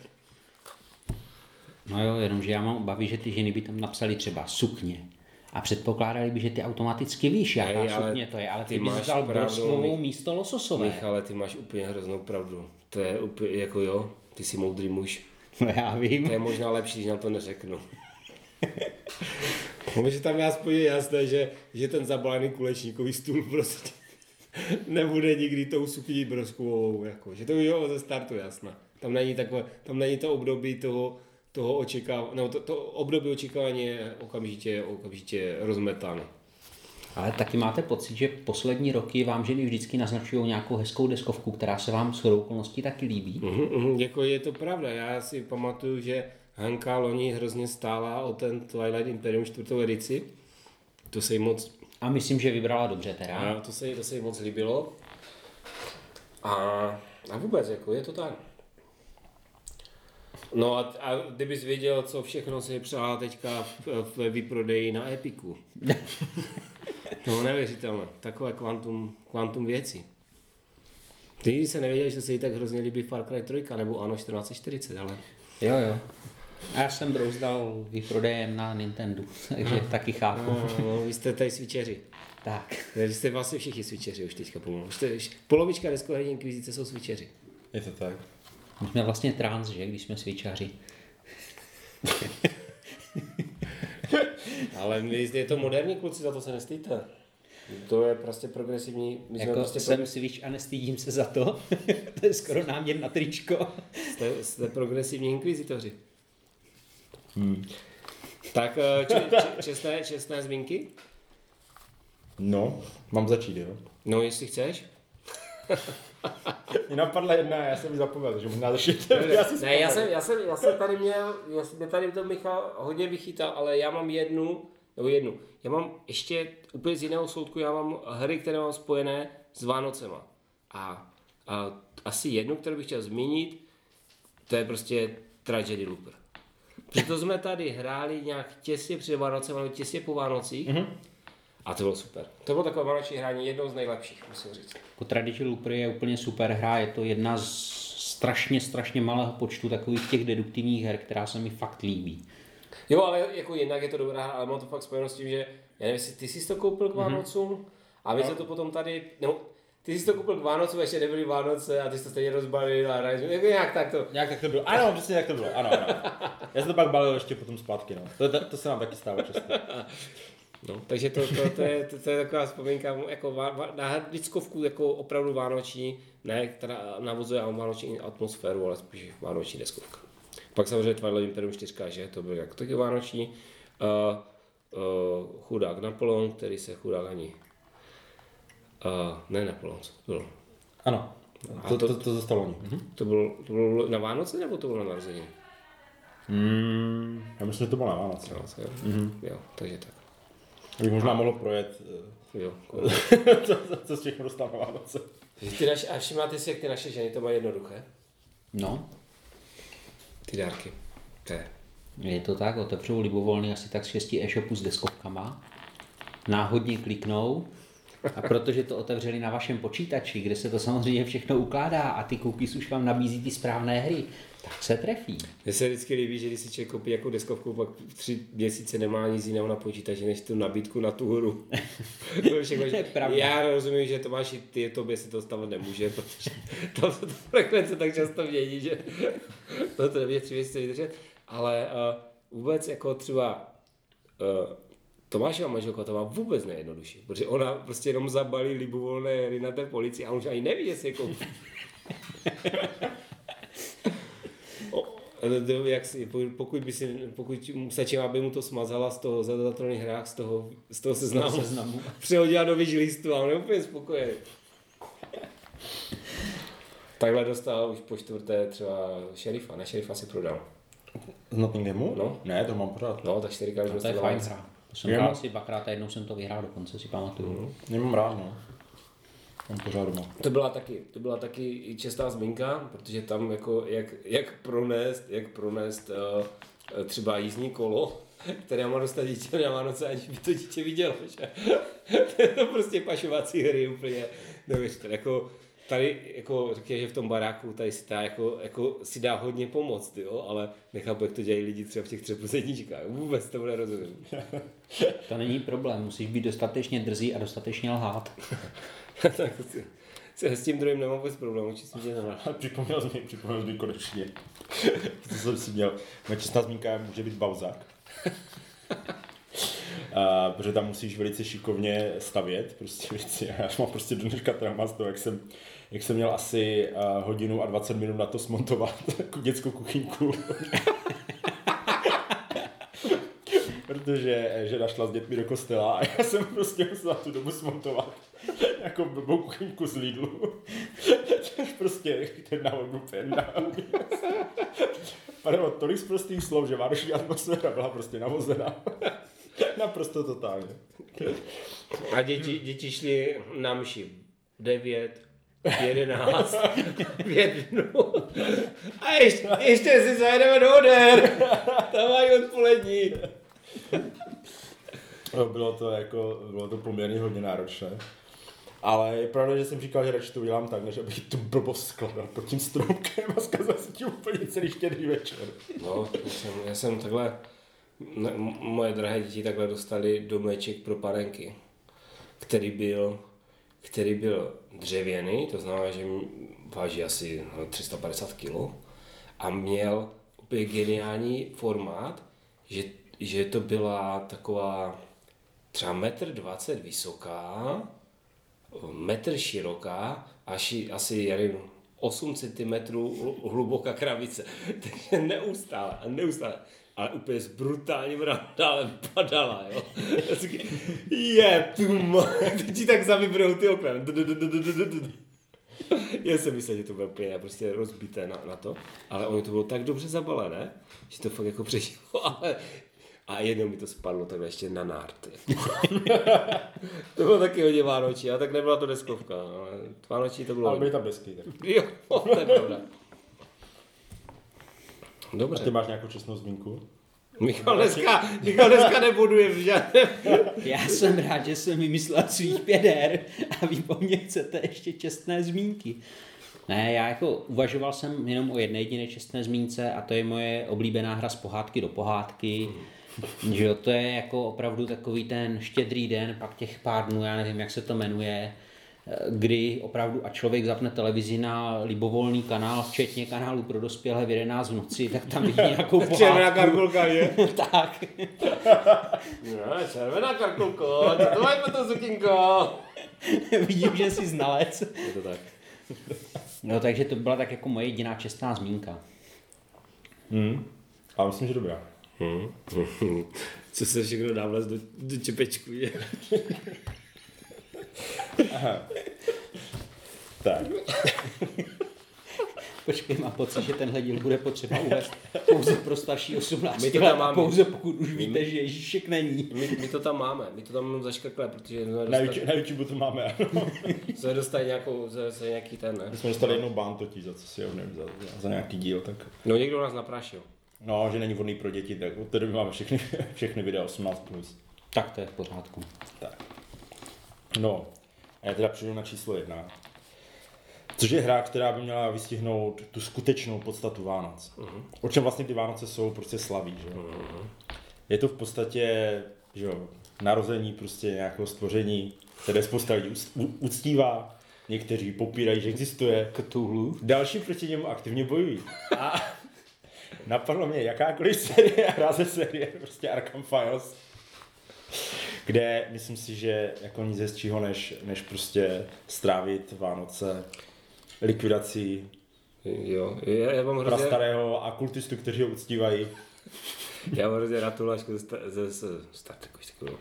No jo, jenomže já mám obavy, že ty ženy by tam napsali třeba sukně. A předpokládali by, že ty automaticky víš, ale sukně to je, ale ty, ty bys máš vzal broslovou místo lososové. Michale, ty máš úplně hroznou pravdu. To je úplně, jako jo, ty jsi moudrý muž. No já vím. To je možná lepší, když nám to neřeknu. Protože tam je aspoň je jasné, že, že ten zabalený kulečníkový stůl prostě nebude nikdy tou sukní broskovou, jako, že to už je ze startu jasné. Tam není takové, tam není to období toho, toho očekávání, no to, to období očekávání je okamžitě, okamžitě rozmetáno. Ale taky máte pocit, že poslední roky vám ženy vždycky naznačují nějakou hezkou deskovku, která se vám s okolností taky líbí. Mhm, mhm, jako je to pravda, já si pamatuju, že Hanka loni hrozně stála o ten Twilight Imperium čtvrtou edici. To se jí moc A myslím, že vybrala dobře teda. A to se, jí- to se jí moc líbilo. A, a vůbec, jako je to tak. No a, a kdybys věděl, co všechno se přála teďka v- ve výprodeji na Epiku. No neuvěřitelné. Takové kvantum, kvantum věcí. Ty se nevěděl, že se jí tak hrozně líbí Far Cry 3 nebo Ano 1440, ale Jo, jo. A já jsem brouzdal výprodejem na Nintendo, takže taky chápu. no, no, vy jste tady switcheři. Tak. Vy jste vlastně všichni switcheři už teďka pomalu. Polovička deskoherní inkvizice jsou switcheři. Je to tak. My jsme vlastně trans, že, když jsme svičaři. Ale my, je to moderní kluci, za to se nestýte. To je prostě progresivní. My jsme Jako prostě jsem pro... switch a nestydím se za to. to je skoro náměr na tričko. jste, jste progresivní inkvizitoři. Hmm. Tak eh, če, če, čestné, čestné zmínky? No, mám začít, jo. No, jestli chceš. Mě napadla jedna, já jsem ji zapomněl, takže možná začít. já si Ne, já jsem, já jsem, já jsem tady měl, já jsem mě tady to Michal hodně vychytal, ale já mám jednu, nebo jednu, já mám ještě úplně z jiného soudku, já mám hry, které mám spojené s Vánocema. A, a asi jednu, kterou bych chtěl zmínit, to je prostě Tragedy Looper. Protože to jsme tady hráli nějak těsně před Vánocem, nebo těsně po Vánocích. Mm-hmm. A to bylo super. To bylo takové vánoční hraní, jednou z nejlepších, musím říct. Jako Tradition Looper je úplně super hra, je to jedna z strašně, strašně malého počtu takových těch deduktivních her, která se mi fakt líbí. Jo, ale jako jinak je to dobrá hra, ale mám to fakt spojeno s tím, že já nevím, jestli ty jsi to koupil k Vánocům a my se to potom tady, no, ty jsi to koupil k Vánocům, ještě nebyly Vánoce a ty jsi to stejně rozbalil a jako nějak tak to. Nějak tak to bylo. Ano, přesně tak to bylo. Ano, ano. Já jsem to pak balil ještě potom zpátky, no. To, to, to se nám taky stává často. No, takže to, to, to, je, to, to, je taková vzpomínka jako vá, vá, na diskovku jako opravdu vánoční, ne, která navozuje vánoční atmosféru, ale spíš vánoční deskovka. Pak samozřejmě Twilight Imperium 4, že to byl jako taky vánoční. Uh, uh, chudák Napoleon, který se chudák ani... Uh, ne Napoleon, co to bylo? Ano. To, to, to, to zostalo oni. Mhm. To bylo, to bylo na Vánoce nebo to bylo na narozeniny? Mm, já myslím, že to bylo na Vánoce. Vánoce, jo. Mm-hmm. jo, takže tak. Bych možná mohl projet, Jo, eh, co, co z všechno dostal na Vánoce. ty naše, a všimáte si, jak ty naše ženy to mají jednoduché? No, Ty dárky. To je. je to tak, otevřou libovolný asi tak z šesti e-shopů s deskovkama, náhodně kliknou a protože to otevřeli na vašem počítači, kde se to samozřejmě všechno ukládá a ty cookies už vám nabízí ty správné hry, tak se trefí. Mně se vždycky líbí, že když si člověk koupí jako deskovku, pak tři měsíce nemá nic jiného na počítači, než tu nabídku na tu hru. to je všechno, To je pravda. Já rozumím, že Tomáš i ty, tobě se to stavit nemůže, protože tam se to frekvence tak často mění, že to, to nemůže tři měsíce vydržet. Ale uh, vůbec jako třeba uh, Tomášova manželka to má vůbec nejjednodušší, protože ona prostě jenom zabalí libovolné hry na té policii a on už ani neví, jestli je koupí. Jak pokud by si, pokud stačí, aby mu to smazala z toho zadatelných hrách, z toho, z toho seznamu, seznamu. přehodila do listu a on je úplně spokojený. Takhle dostal už po čtvrté třeba šerifa, ne šerifa si prodal. Z Nottinghamu? No. Ne, to mám pořád. No, tak čtyřikrát už To je dostal fajn hra. To jsem Já hrál mám- asi dvakrát a jednou jsem to vyhrál, dokonce si pamatuju. Nemám rád, no. Mám pořád doma. To byla taky, to byla taky i čestá zmínka, protože tam jako jak, jak pronést, jak pronést uh, třeba jízdní kolo, které má dostat dítě na Vánoce, aniž by to dítě vidělo, že? to je to prostě pašovací hry úplně neuvěřitelné. Jako, tady jako řekně, že v tom baráku tady si dá, jako, jako si dá hodně pomoct, jo? ale nechápu, jak to dělají lidi třeba v těch třeposedničkách. Vůbec to nerozumím. To není problém, musíš být dostatečně drzý a dostatečně lhát. tak si, s tím druhým nemám vůbec problém, čistě tě nemá. připomněl jsi mi, připomněl jsi mi konečně. to jsem si měl. Moje čestná zmínka může být Bauzak. Uh, protože tam musíš velice šikovně stavět prostě věci. A Já mám prostě do dneška trauma z toho, jak jsem, jak jsem měl asi uh, hodinu a 20 minut na to smontovat dětskou kuchyňku. protože žena šla s dětmi do kostela a já jsem prostě musel tu dobu smontovat jako blbou kuchyňku z Lidlu. Což prostě ten návod byl na- Padalo tolik z prostých slov, že vánoční atmosféra byla prostě navozená. Naprosto totálně. A děti, děti šly na mši 9, 11, 5 dnů. A ještě, ještě si zajedeme do Oder. Tam mají odpolední. No, Bylo to jako, bylo to poměrně hodně náročné. Ale je pravda, že jsem říkal, že radši to udělám tak, než abych tu blbost skladal pod tím stromkem a zkazal si tím úplně celý štědrý večer. No, já jsem, já jsem takhle, ne, moje drahé děti takhle dostali domeček pro panenky, který byl, který byl dřevěný, to znamená, že váží asi no, 350 kg a měl úplně geniální formát, že, že to byla taková třeba metr 20 vysoká, metr široká, až asi, já nevím, 8 cm hluboká krabice. Takže neustále a neustále. Ale úplně s brutálním randálem padala, jo. Je, tu ti tak zavibrou ty okna. Já jsem myslel, že to bylo úplně prostě rozbité na, na to, ale ono to bylo tak dobře zabalené, že to fakt jako přežilo, ale a jednou mi to spadlo takhle ještě na nárty. to bylo taky hodně vánoční, ale tak nebyla to deskovka, no, ale vánoční to bylo Ale byly tam desky. Tak. Jo, to je pravda. A Dobře. ty máš nějakou čestnou zmínku? Michal dneska, Michal dneska nebuduje v žádném. Já jsem rád, že jsem vymyslel svých pěder a vy po mně chcete ještě čestné zmínky. Ne, já jako uvažoval jsem jenom o jedné jediné čestné zmínce a to je moje oblíbená hra z pohádky do pohádky. Že jo, to je jako opravdu takový ten štědrý den, pak těch pár dnů, já nevím, jak se to jmenuje, kdy opravdu a člověk zapne televizi na libovolný kanál, včetně kanálu pro dospělé v 11 v noci, tak tam vidí nějakou Červená pohádku. karkulka, je? tak. No, červená karkulko, to mají to sukinko? Vidím, že jsi znalec. Je to tak. No takže to byla tak jako moje jediná čestná zmínka. Hmm. Ale myslím, že dobrá. Co se všechno dá vlez do, do čepečku, je? Tak. Počkej, mám pocit, že tenhle díl bude potřeba uvést pouze pro starší 18 My to tam máme. pouze pokud už víte, že Ježíšek není. My, my, to tam máme, my to tam jenom zaškrkle, protože jsme Na, dostali, YouTube, na YouTube to máme, ano. jsme dostali nějakou, za, za nějaký ten, ne? My jsme dostali jednou ban totiž za co si ho nevím, za, za, za, nějaký díl, tak... No někdo nás naprášil. No, že není vhodný pro děti, tak od té doby máme všechny, všechny videa 18+. Plus. Tak to je v pořádku. Tak. No, a já teda přijdu na číslo jedna. Což je hra, která by měla vystihnout tu skutečnou podstatu Vánoc. Uh-huh. O čem vlastně ty Vánoce jsou, prostě slaví, že jo? Uh-huh. Je to v podstatě, že jo, narození prostě nějakého stvoření, které spousta lidí uctívá, někteří popírají, že existuje. Cthulhu. Další proti němu aktivně bojují. A napadlo mě jakákoliv série, hra ze série, prostě Arkham Files, kde myslím si, že jako nic hezčího, než, než prostě strávit Vánoce likvidací Jo, já, já mám hrozně, prastarého a kultistů, kteří ho uctívají. já mám hrozně rád tu hlášku ze, ze, ze Star Treku, už takovou. Uh,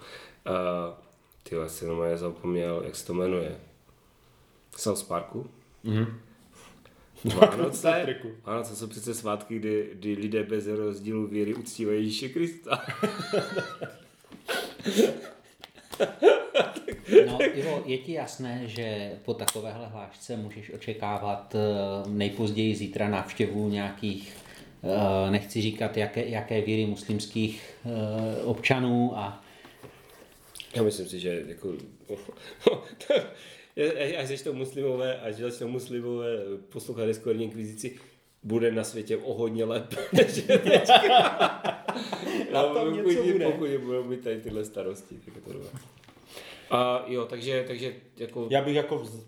ty já si jenom zapomněl, jak se to jmenuje. South Parku. Mhm. Vánoce. Vánoce jsou přece svátky, kdy, kdy lidé bez rozdílu víry uctívají Ježíše Krista. No, Ivo, je ti jasné, že po takovéhle hlášce můžeš očekávat eh, nejpozději zítra návštěvu nějakých, eh, nechci říkat, jaké, jaké víry muslimských eh, občanů a Já myslím si, že jako... až začnou muslimové, až začnou muslimové poslouchat Discordní inkvizici, bude na světě o hodně lépe, než je teďka. Na A tom pokud, něco bude. Pokud budou mít tady tyhle starosti, tak je to dobré. A jo, takže, takže jako... Já bych jako vz-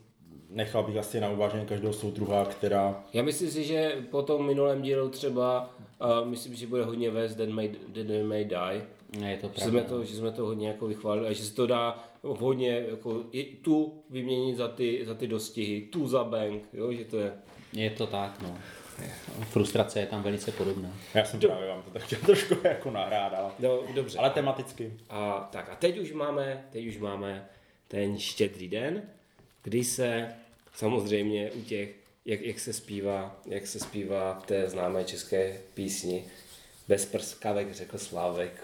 nechal bych asi na uvážení každého soudruha, která Já myslím si, že po tom minulém dílu třeba, uh, myslím, že bude hodně vést Dead May, Dead May Die, je to že jsme, pravda. to, že jsme to hodně jako vychválili a že se to dá hodně jako i tu vyměnit za ty, za ty dostihy, tu za bank, jo, že to je. Je to tak, no. Frustrace je tam velice podobná. já jsem právě vám to tak chtěl trošku jako nahrát, ale, No, dobře. ale tematicky. A, tak a teď už máme, teď už máme ten štědrý den, kdy se samozřejmě u těch, jak, jak se zpívá, jak se zpívá v té známé české písni, bez prskavek řekl Slávek,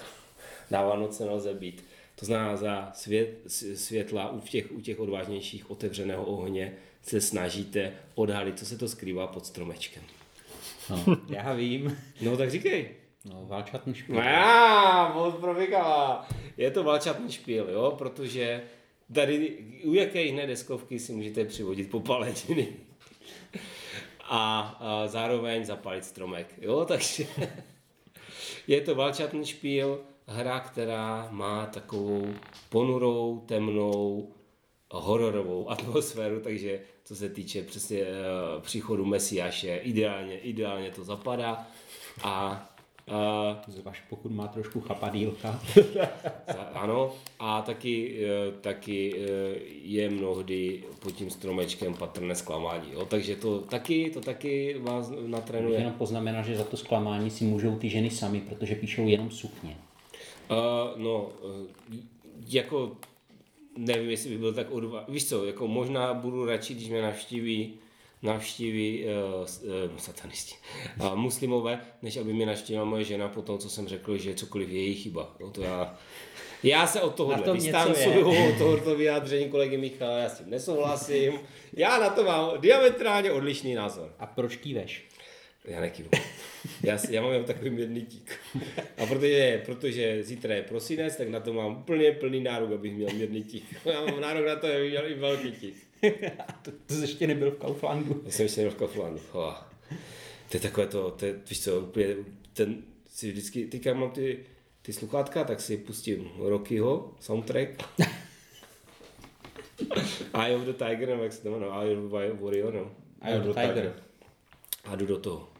na Vánoce nelze být. To znamená za svět, světla u těch, u těch odvážnějších otevřeného ohně se snažíte odhalit, co se to skrývá pod stromečkem. No, já vím. No tak říkej. No, válčatný špíl. No já, moc probíkala. Je to valčatný špíl, jo, protože tady u jaké jiné deskovky si můžete přivodit popaleniny a, a zároveň zapalit stromek, jo, takže je to valčatný špíl, hra, která má takovou ponurou, temnou, hororovou atmosféru, takže co se týče přesně uh, příchodu Mesiáše, ideálně, ideálně to zapadá a uh, Zvlášť pokud má trošku chapadílka. za- Ano, a taky, eh, taky eh, je mnohdy pod tím stromečkem patrné zklamání. Jo? Takže to taky, to taky vás natrénuje. jenom poznamenal, že za to zklamání si můžou ty ženy sami, protože píšou jenom sukně. Uh, no, uh, jako nevím, jestli bych byl tak odva... Víš co, jako možná budu radši, když mě navštíví navštíví uh, uh, satanisti, uh, muslimové, než aby mě navštívila moje žena po tom, co jsem řekl, že cokoliv je její chyba. No, to já, já se od tohohle tom distancuju, od tohoto vyjádření kolegy Michala, já s tím nesouhlasím. Já na to mám diametrálně odlišný názor. A proč kýveš? Já nekývnu. Já, já mám jenom takový mírný tík. A protože, protože zítra je prosinec, tak na to mám úplně plný nárok, abych měl mírný tík. Já mám nárok na to, abych měl i velký tík. To, to jsi ještě nebyl v Kauflandu. Já jsem ještě nebyl v Kauflandu. Oh. To je takové to, to je, víš co, úplně, ten si vždycky, teďka mám ty, ty sluchátka, tak si pustím Rockyho soundtrack. Eye of the Tiger, nebo jak se to jmenuje, Eye of the Warrior, no. Eye of the Tiger. A jdu do toho.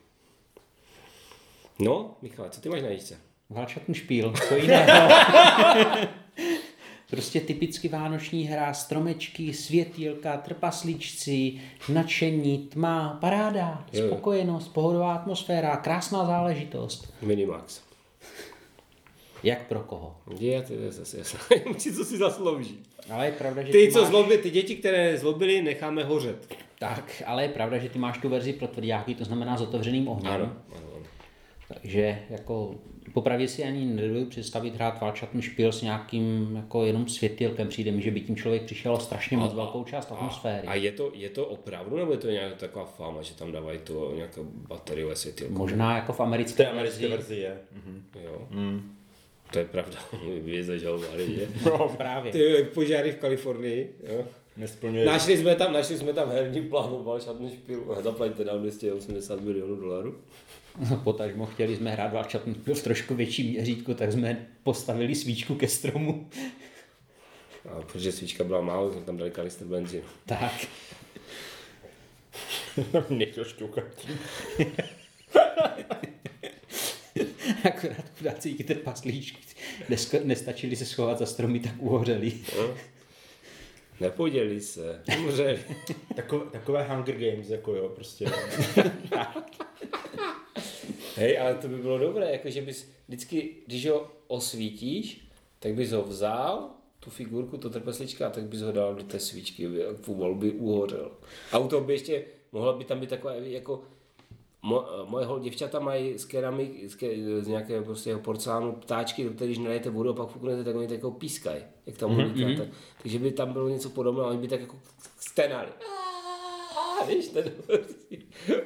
No, Michale, co ty máš na jíčce? Valčatný špíl, co jiného. prostě typicky vánoční hra, stromečky, světýlka, trpaslíčci, nadšení, tma, paráda, spokojenost, pohodová atmosféra, krásná záležitost. Minimax. Jak pro koho? Je, to je zase jasné. Co si zaslouží. Ale je pravda, že Ty, ty co máš... zlobili, ty děti, které zlobili, necháme hořet. Tak, ale je pravda, že ty máš tu verzi pro tvrdáky, to znamená s otevřeným ohněm. Ano, ano. Takže jako popravdě si ani nedovedu představit hrát Valčatný špíl s nějakým jako jenom světýlkem. Přijde mi, že by tím člověk přišel strašně moc velkou část atmosféry. A je to, je to opravdu, nebo je to nějaká taková fáma, že tam dávají to nějaké bateriové světýlko? Možná jako v V té americké americké verzi. verzi je. Mhm. Jo. To je pravda, by je zažalovali, že? No, právě. Ty požáry v Kalifornii, jo. Nesplňuje. Našli jsme tam, našli jsme tam herní plán, Valšatný špil, zaplaťte nám 280 milionů dolarů. Potažmo chtěli jsme hrát Valčatný špíl v trošku větší měřítku, tak jsme postavili svíčku ke stromu. A protože svíčka byla málo, jsme tam dali kanister benzínu. Tak. Někdo šťouká. Akorát chudáci díky té paslíčky nestačili se schovat za stromy, tak uhořeli. Nepodělí se, umřeli. Takové, takové Hunger Games, jako jo, prostě. Hej, ale to by bylo dobré, jakože bys vždycky, když ho osvítíš, tak bys ho vzal, tu figurku, to trpeslička, a tak bys ho dal do té svíčky, by- pomalu by uhořel. A u toho by ještě, mohla by tam být taková, jako, mo, moje hol děvčata mají z keramik, z, ke, z nějakého prostě porcelánu ptáčky, do když nalejete vodu a pak fuknete, tak oni tak jako pískají, jak tam mm-hmm. tak, takže by tam bylo něco podobného, oni by tak jako stenali. A víš, ten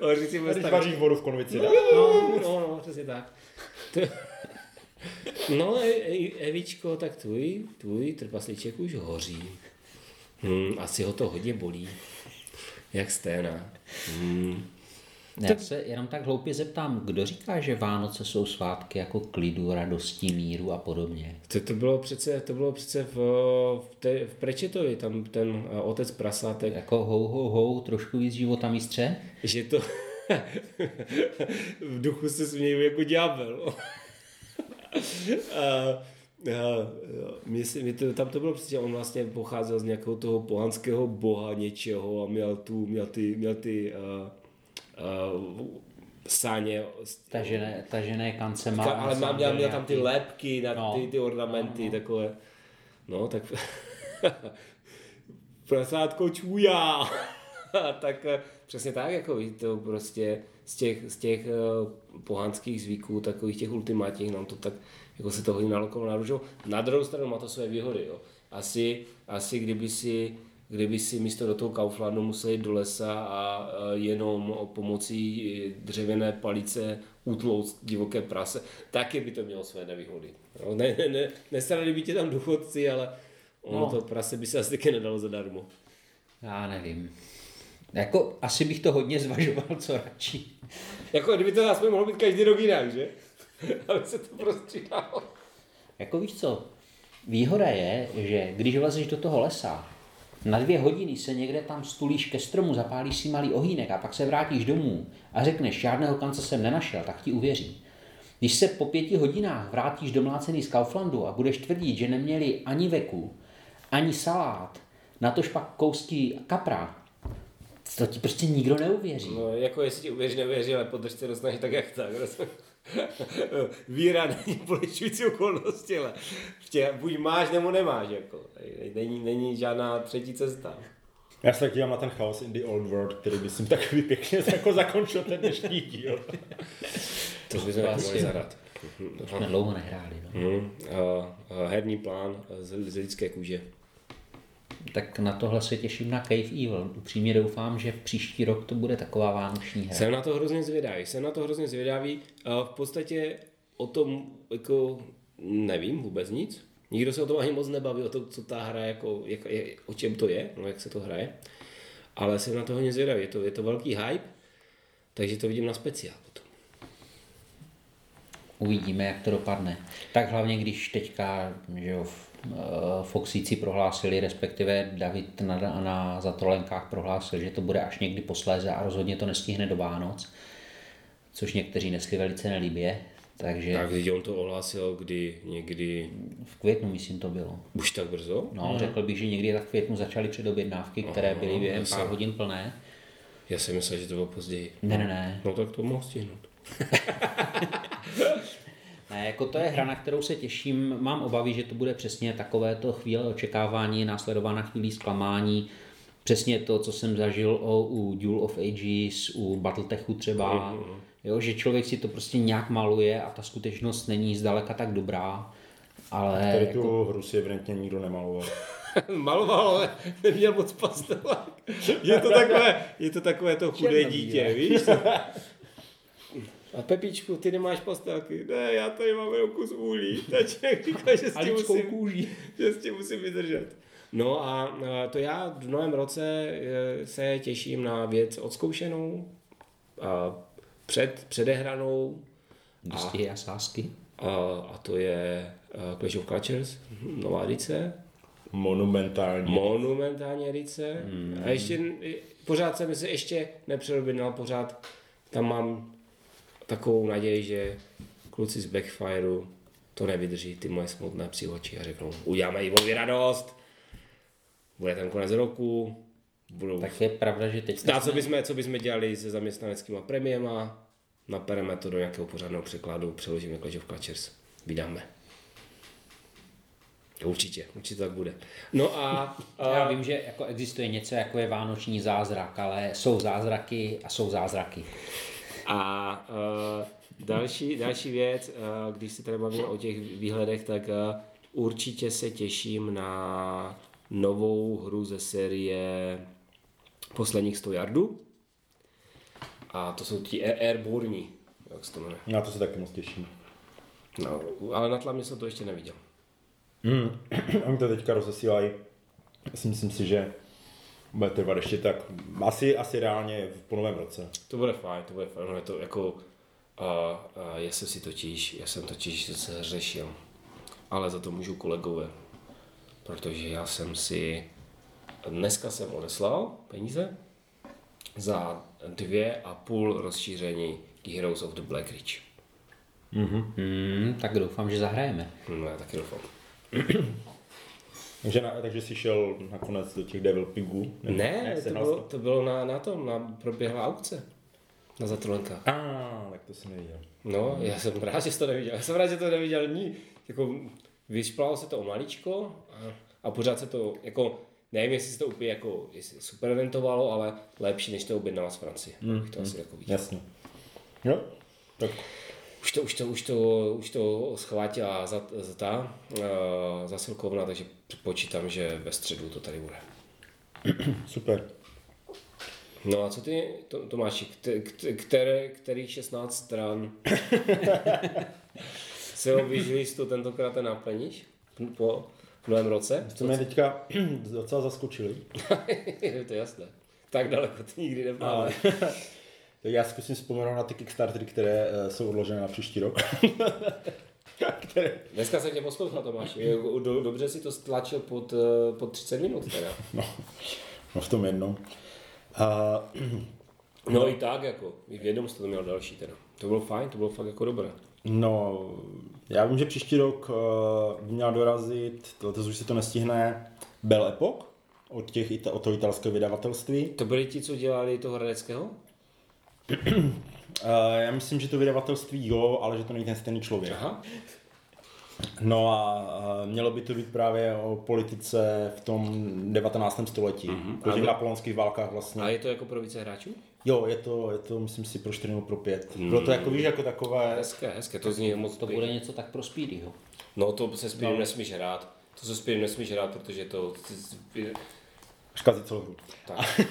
hořící Když vaříš vodu v konvici, dá. No, no, no, přesně tak. No, e, e, Evičko, tak tvůj, tvůj trpaslíček už hoří. Hmm, asi ho to hodně bolí. Jak sténa. Hmm. Já se jenom tak hloupě zeptám, kdo říká, že Vánoce jsou svátky jako klidu, radosti, míru a podobně? To, to bylo přece, to bylo přece v, v, te, v Prečetovi, tam ten eh, otec prasátek, Jako hou, hou, hou, trošku víc života mistře? že to v duchu se směju jako ďábel. a, a, mě si, mě to, tam to bylo přesně, on vlastně pocházel z nějakého toho pohanského boha něčeho a měl tu, měl ty, měl ty uh, uh, sáně, Tažené, tažené kance má. Ka, ale mám, měl, měl tam ty lepky, na No. ty, ty ornamenty, no, no. takové. No, tak prasátko čůja. A tak eh, přesně tak, jako to prostě z těch, z těch uh, pohanských zvyků, takových těch ultimátních, nám to tak, jako se to hodně nalokovalo na růžou. Na druhou stranu má to své výhody, jo. Asi, asi kdyby si kdyby si místo do toho Kauflandu museli jít do lesa a eh, jenom pomocí eh, dřevěné palice utlouct divoké prase, taky by to mělo své nevýhody. Jo, ne, ne, ne, nestarali by tě tam důchodci, ale ono No. to prase by se asi taky nedalo zadarmo. Já nevím. Jako, asi bych to hodně zvažoval, co radši. Jako kdyby to aspoň mohlo být každý rok jinak, že? Aby se to prostřídalo. Jako víš co, výhoda je, že když vlezeš do toho lesa, na dvě hodiny se někde tam stulíš ke stromu, zapálíš si malý ohýnek a pak se vrátíš domů a řekneš, žádného kance jsem nenašel, tak ti uvěří. Když se po pěti hodinách vrátíš domlácený z Kauflandu a budeš tvrdit, že neměli ani veku, ani salát, na tož pak kousky kapra, to ti prostě nikdo neuvěří. No, jako jestli ti uvěří, nevěří, ale podrž se dostaneš tak, jak tak. Víra není polečující okolnosti, ale prostě buď máš, nebo nemáš. Jako. Není, není žádná třetí cesta. Já se tak dívám na ten chaos in the old world, který by si takový pěkně jako zakončil ten dnešní díl. To bychom taky asi mohli jo. zahrát. To jsme dlouho nehráli. No. Hmm. A herní plán z, z lidské kůže. Tak na tohle se těším na Cave Evil. Upřímně doufám, že příští rok to bude taková vánoční hra. Jsem na to hrozně zvědavý, jsem na to hrozně zvědavý. V podstatě o tom jako nevím vůbec nic. Nikdo se o tom ani moc nebaví, o tom, co ta hra, jako, jak, je, o čem to je, no, jak se to hraje. Ale jsem na to hodně zvědavý, je to, je to velký hype, takže to vidím na speciál potom. Uvidíme, jak to dopadne. Tak hlavně, když teďka že jo, v- Foxíci prohlásili, respektive David na, na zatrolenkách prohlásil, že to bude až někdy posléze a rozhodně to nestihne do Vánoc, což někteří nesli velice nelíbě. Takže Tak když on to ohlásil, kdy někdy, v květnu, myslím, to bylo. už tak brzo? No, řekl bych, že někdy tak v květnu začaly předobjednávky, které byly během pár hodin plné. Já jsem myslel, že to bylo později. Ne, ne, ne. No tak to mohl stihnout. Ne, jako to je hra, na kterou se těším. Mám obavy, že to bude přesně takovéto chvíle očekávání, následována chvílí zklamání. Přesně to, co jsem zažil o, u Duel of Ages, u Battletechu třeba. Jo, že člověk si to prostě nějak maluje a ta skutečnost není zdaleka tak dobrá. Ale Tady jako, tu hru si evidentně nikdo nemaloval. Maloval, ale neměl moc pastelek. Je to takové, je to takové to chudé dítě, víš? A Pepičku, ty nemáš pastelky. Ne, já tady mám jenom kus úlí. Taček říká, že s a tím musím, kůží. že s tím musím vydržet. No a a to já v novém roce eh, se těším na věc odzkoušenou, a před, předehranou Dostihy a sásky. a, a to je eh, Clash of Cultures, nová edice. Monumentální. monumentální edice. Hmm. A ještě, pořád jsem si ještě nepřerobinal, pořád tam mám takovou naději, že kluci z Backfireu to nevydrží, ty moje smutné příhoči a řeknou, uděláme Ivovi radost, bude ten konec roku, budou... Tak je pravda, že teď Dá, co bychom, co bychom dělali se zaměstnaneckýma premiema, napereme to do nějakého pořádného překladu, přeložíme Clash of Cultures, vydáme. Určitě, určitě tak bude. No a, a Já vím, že jako existuje něco jako je vánoční zázrak, ale jsou zázraky a jsou zázraky. A uh, další, další věc, uh, když se tady bavíme o těch výhledech, tak uh, určitě se těším na novou hru ze série posledních 100 yardů. A to jsou ti Air- Airborne, jak se to jmenuje. Na to se taky moc těším. No, ale na tlamě jsem to ještě neviděl. Mm. Oni to teďka rozesílají. Myslím si, že bude trvat ještě tak asi, asi reálně v po novém roce. To bude fajn, to bude fajn. No je to jako, a, a já jsem si totiž, já jsem totiž se řešil, ale za to můžu kolegové, protože já jsem si, dneska jsem odeslal peníze za dvě a půl rozšíření Heroes of the Black Ridge. Hmm, tak doufám, že zahrajeme. No, já taky doufám. Takže, na, takže jsi šel nakonec do těch Devil Pigů? Ne, to bylo, jsi to bylo na, na tom, na, proběhla aukce. Na zatrolenkách. A, tak to jsem neviděl. No, já jsem rád, že jsi to neviděl. Já jsem rád, že to neviděl ní. Jako, vyšplalo se to o maličko a, a pořád se to, jako, nevím, jestli se to úplně jako, jestli super rentovalo, ale lepší, než to objednala z Francie. Mm, to asi jako viděl. Jasně. Jo, tak Už to, už to, už to, už to schvátila za, za ta uh, zasilkovna, takže počítám, že ve středu to tady bude. super. No a co ty, to, Tomáši, kte- kte- které, kterých 16 stran se o listu tentokrát naplníš po novém roce? To mě teďka docela zaskočili. je to jasné. Tak daleko to nikdy nebylo. Já zkusím vzpomenout na ty Kickstartery, které eh, jsou odložené na příští rok. které... Dneska jsem tě poslouchal, Do, dobře si to stlačil pod, eh, pod 30 minut teda. No, no v tom jednom. A, No i tak jako, i v jednom jsi to měl další teda. To bylo fajn, to bylo fakt jako dobré. no, já vím, že příští rok uh, by měl dorazit, letos už se to nestihne, Bell Epoch od, těch, od toho italského vydavatelství. To byli ti, co dělali toho Hradeckého? Uh, já myslím, že to vydavatelství jo, ale že to není ten stejný člověk. Aha. No a a mělo by to být právě o politice v tom 19. století. Mm-hmm. O těch napoleonských válkách vlastně. A je to jako pro více hráčů? Jo, je to, je to, myslím si, pro 4 nebo pro 5. Bylo to jako, víš, jako takové... Hezké, hezké, to zní moc To bude něco tak pro Speedyho. No to se Speedem nesmíš hrát. To se Speedem nesmíš hrát, protože to... Škazí celou hru. Tak.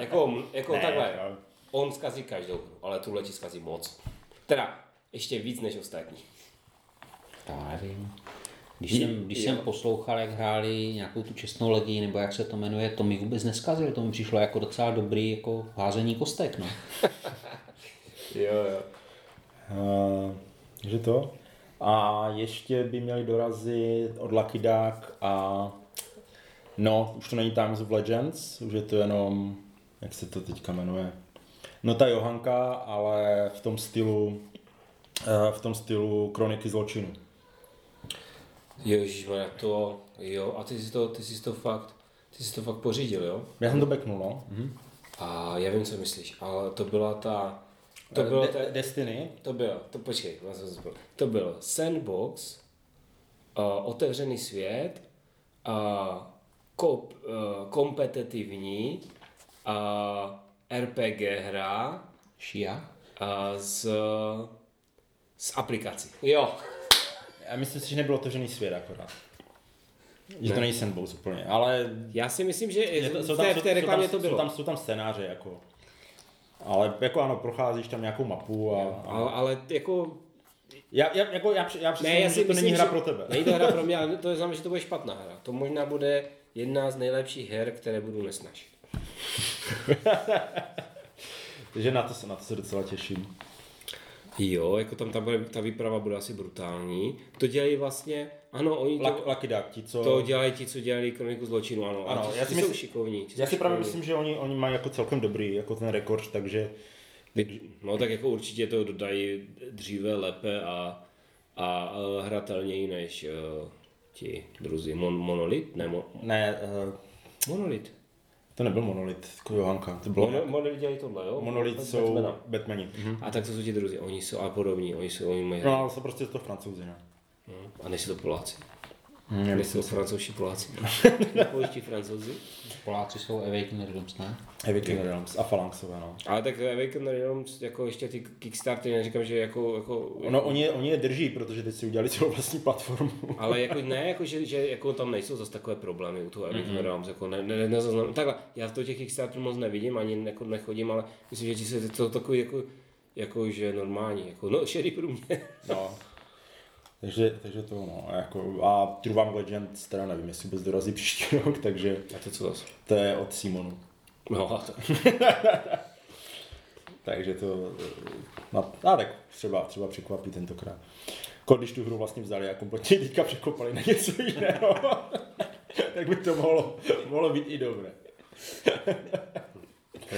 jako, jako Ne, takhle. ale- On zkazí každou hru, ale tuhle ti zkazí moc. Teda, ještě víc než ostatní. Já nevím. Když jsem, když jsem poslouchal, jak hráli nějakou tu čestnou legii, nebo jak se to jmenuje, to mi vůbec neskazil, to mi přišlo jako docela dobrý jako házení kostek, no. Jo, jo. Uh, že to. A ještě by měli dorazit od Lucky Duck a no, už to není Times of Legends, už je to jenom, jak se to teďka jmenuje, no ta Johanka, ale v tom stylu, eh, v tom stylu kroniky zločinu. Ježišmarja, to, jo, a ty jsi to, ty jsi to fakt, ty jsi to fakt pořídil, jo? Já jsem to beknul, no. Mhm. A já vím, co myslíš, ale to byla ta, to bylo, De- ta, Destiny, to bylo, to počkej, to byl sandbox, uh, otevřený svět, uh, kop, uh, kompetitivní uh, RPG hra Šia? z, z aplikací. Jo, já myslím si, že nebyl otevřený svět akorát. Že to Ne. není sandbox úplně, ale já si myslím, že je to, v, jsou té, tam, v té reklamě jsou to tam, bylo. Jsou tam, jsou tam scénáře, jako. Ale jako ano, procházíš tam nějakou mapu a, a Ale, ale jako Já, já, jako, já, já Ne, já že si to myslím, není hra že pro tebe. Není to hra pro mě, ale to znamená, že to bude špatná hra. To možná bude jedna z nejlepších her, které budu nesnažit. Takže na to, se, na to se docela těším. Jo, jako tam ta, bude, ta výprava bude asi brutální. To dělají vlastně, ano, oni to, Lucky, Lucky Duck, ti, co... to dělají ti, co dělali kroniku zločinu, ano. Ano, ti, já si jsou myslím- šikovní. ti Já jsou si právě šikovní. myslím, že oni, oni mají jako celkem dobrý, jako ten rekord, takže No tak jako určitě to dodají dříve lépe a, a, a hratelněji než uh, ti druzí. Mon, monolit? Ne, mo, ne, uh, monolit. To nebyl Monolit, jako Johanka, to bylo... Mono, monolit dělají tohle, jo? Monolit Od jsou Batmana. Batmani. Mhm. A tak to jsou ti druzí, oni jsou a podobní, oni jsou, oni mají, No, ale jsou prostě to francouzi, ne? a nejsou to Poláci. Hmm, Nejsou francouzští Poláci. Nepouští francouzi. Poláci jsou Awaken Realms, ne? King Realms a Phalanxové, no. Ale tak Awaken Realms, jako ještě ty Kickstartery, neříkám, že jako, jako, Ono, oni, je- oni je drží, protože teď si udělali celou vlastní platformu. ale jako ne, jako, že, že jako tam nejsou zase takové problémy u toho Awaken Mhm. Realms, jako ne, ne, ne, takhle, já to těch Kickstarterů moc nevidím, ani jako nechodím, ale myslím, že ti se to takový jako, jako, že normální, jako, no, šedý průměr. No. Takže, takže to no, jako, a True One Legends teda nevím, jestli vůbec dorazí příští rok, takže A to co zase? to je od Simonu. No, to, Takže to, no, a tak třeba, třeba překvapí tentokrát. Jako když tu hru vlastně vzali a kompletně teďka překopali na něco jiného, tak by to mohlo, mohlo být i dobré.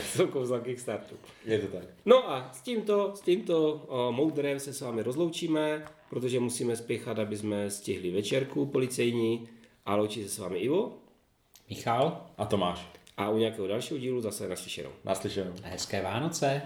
To jsou kouzla Kickstarteru. Je to tak. No a s tímto, s tímto moudrem se s vámi rozloučíme, protože musíme spěchat, aby jsme stihli večerku policejní a loučí se s vámi Ivo Michal, A Tomáš, a u nějakého dalšího dílu zase naslyšenou. naslyšenou. hezké Vánoce.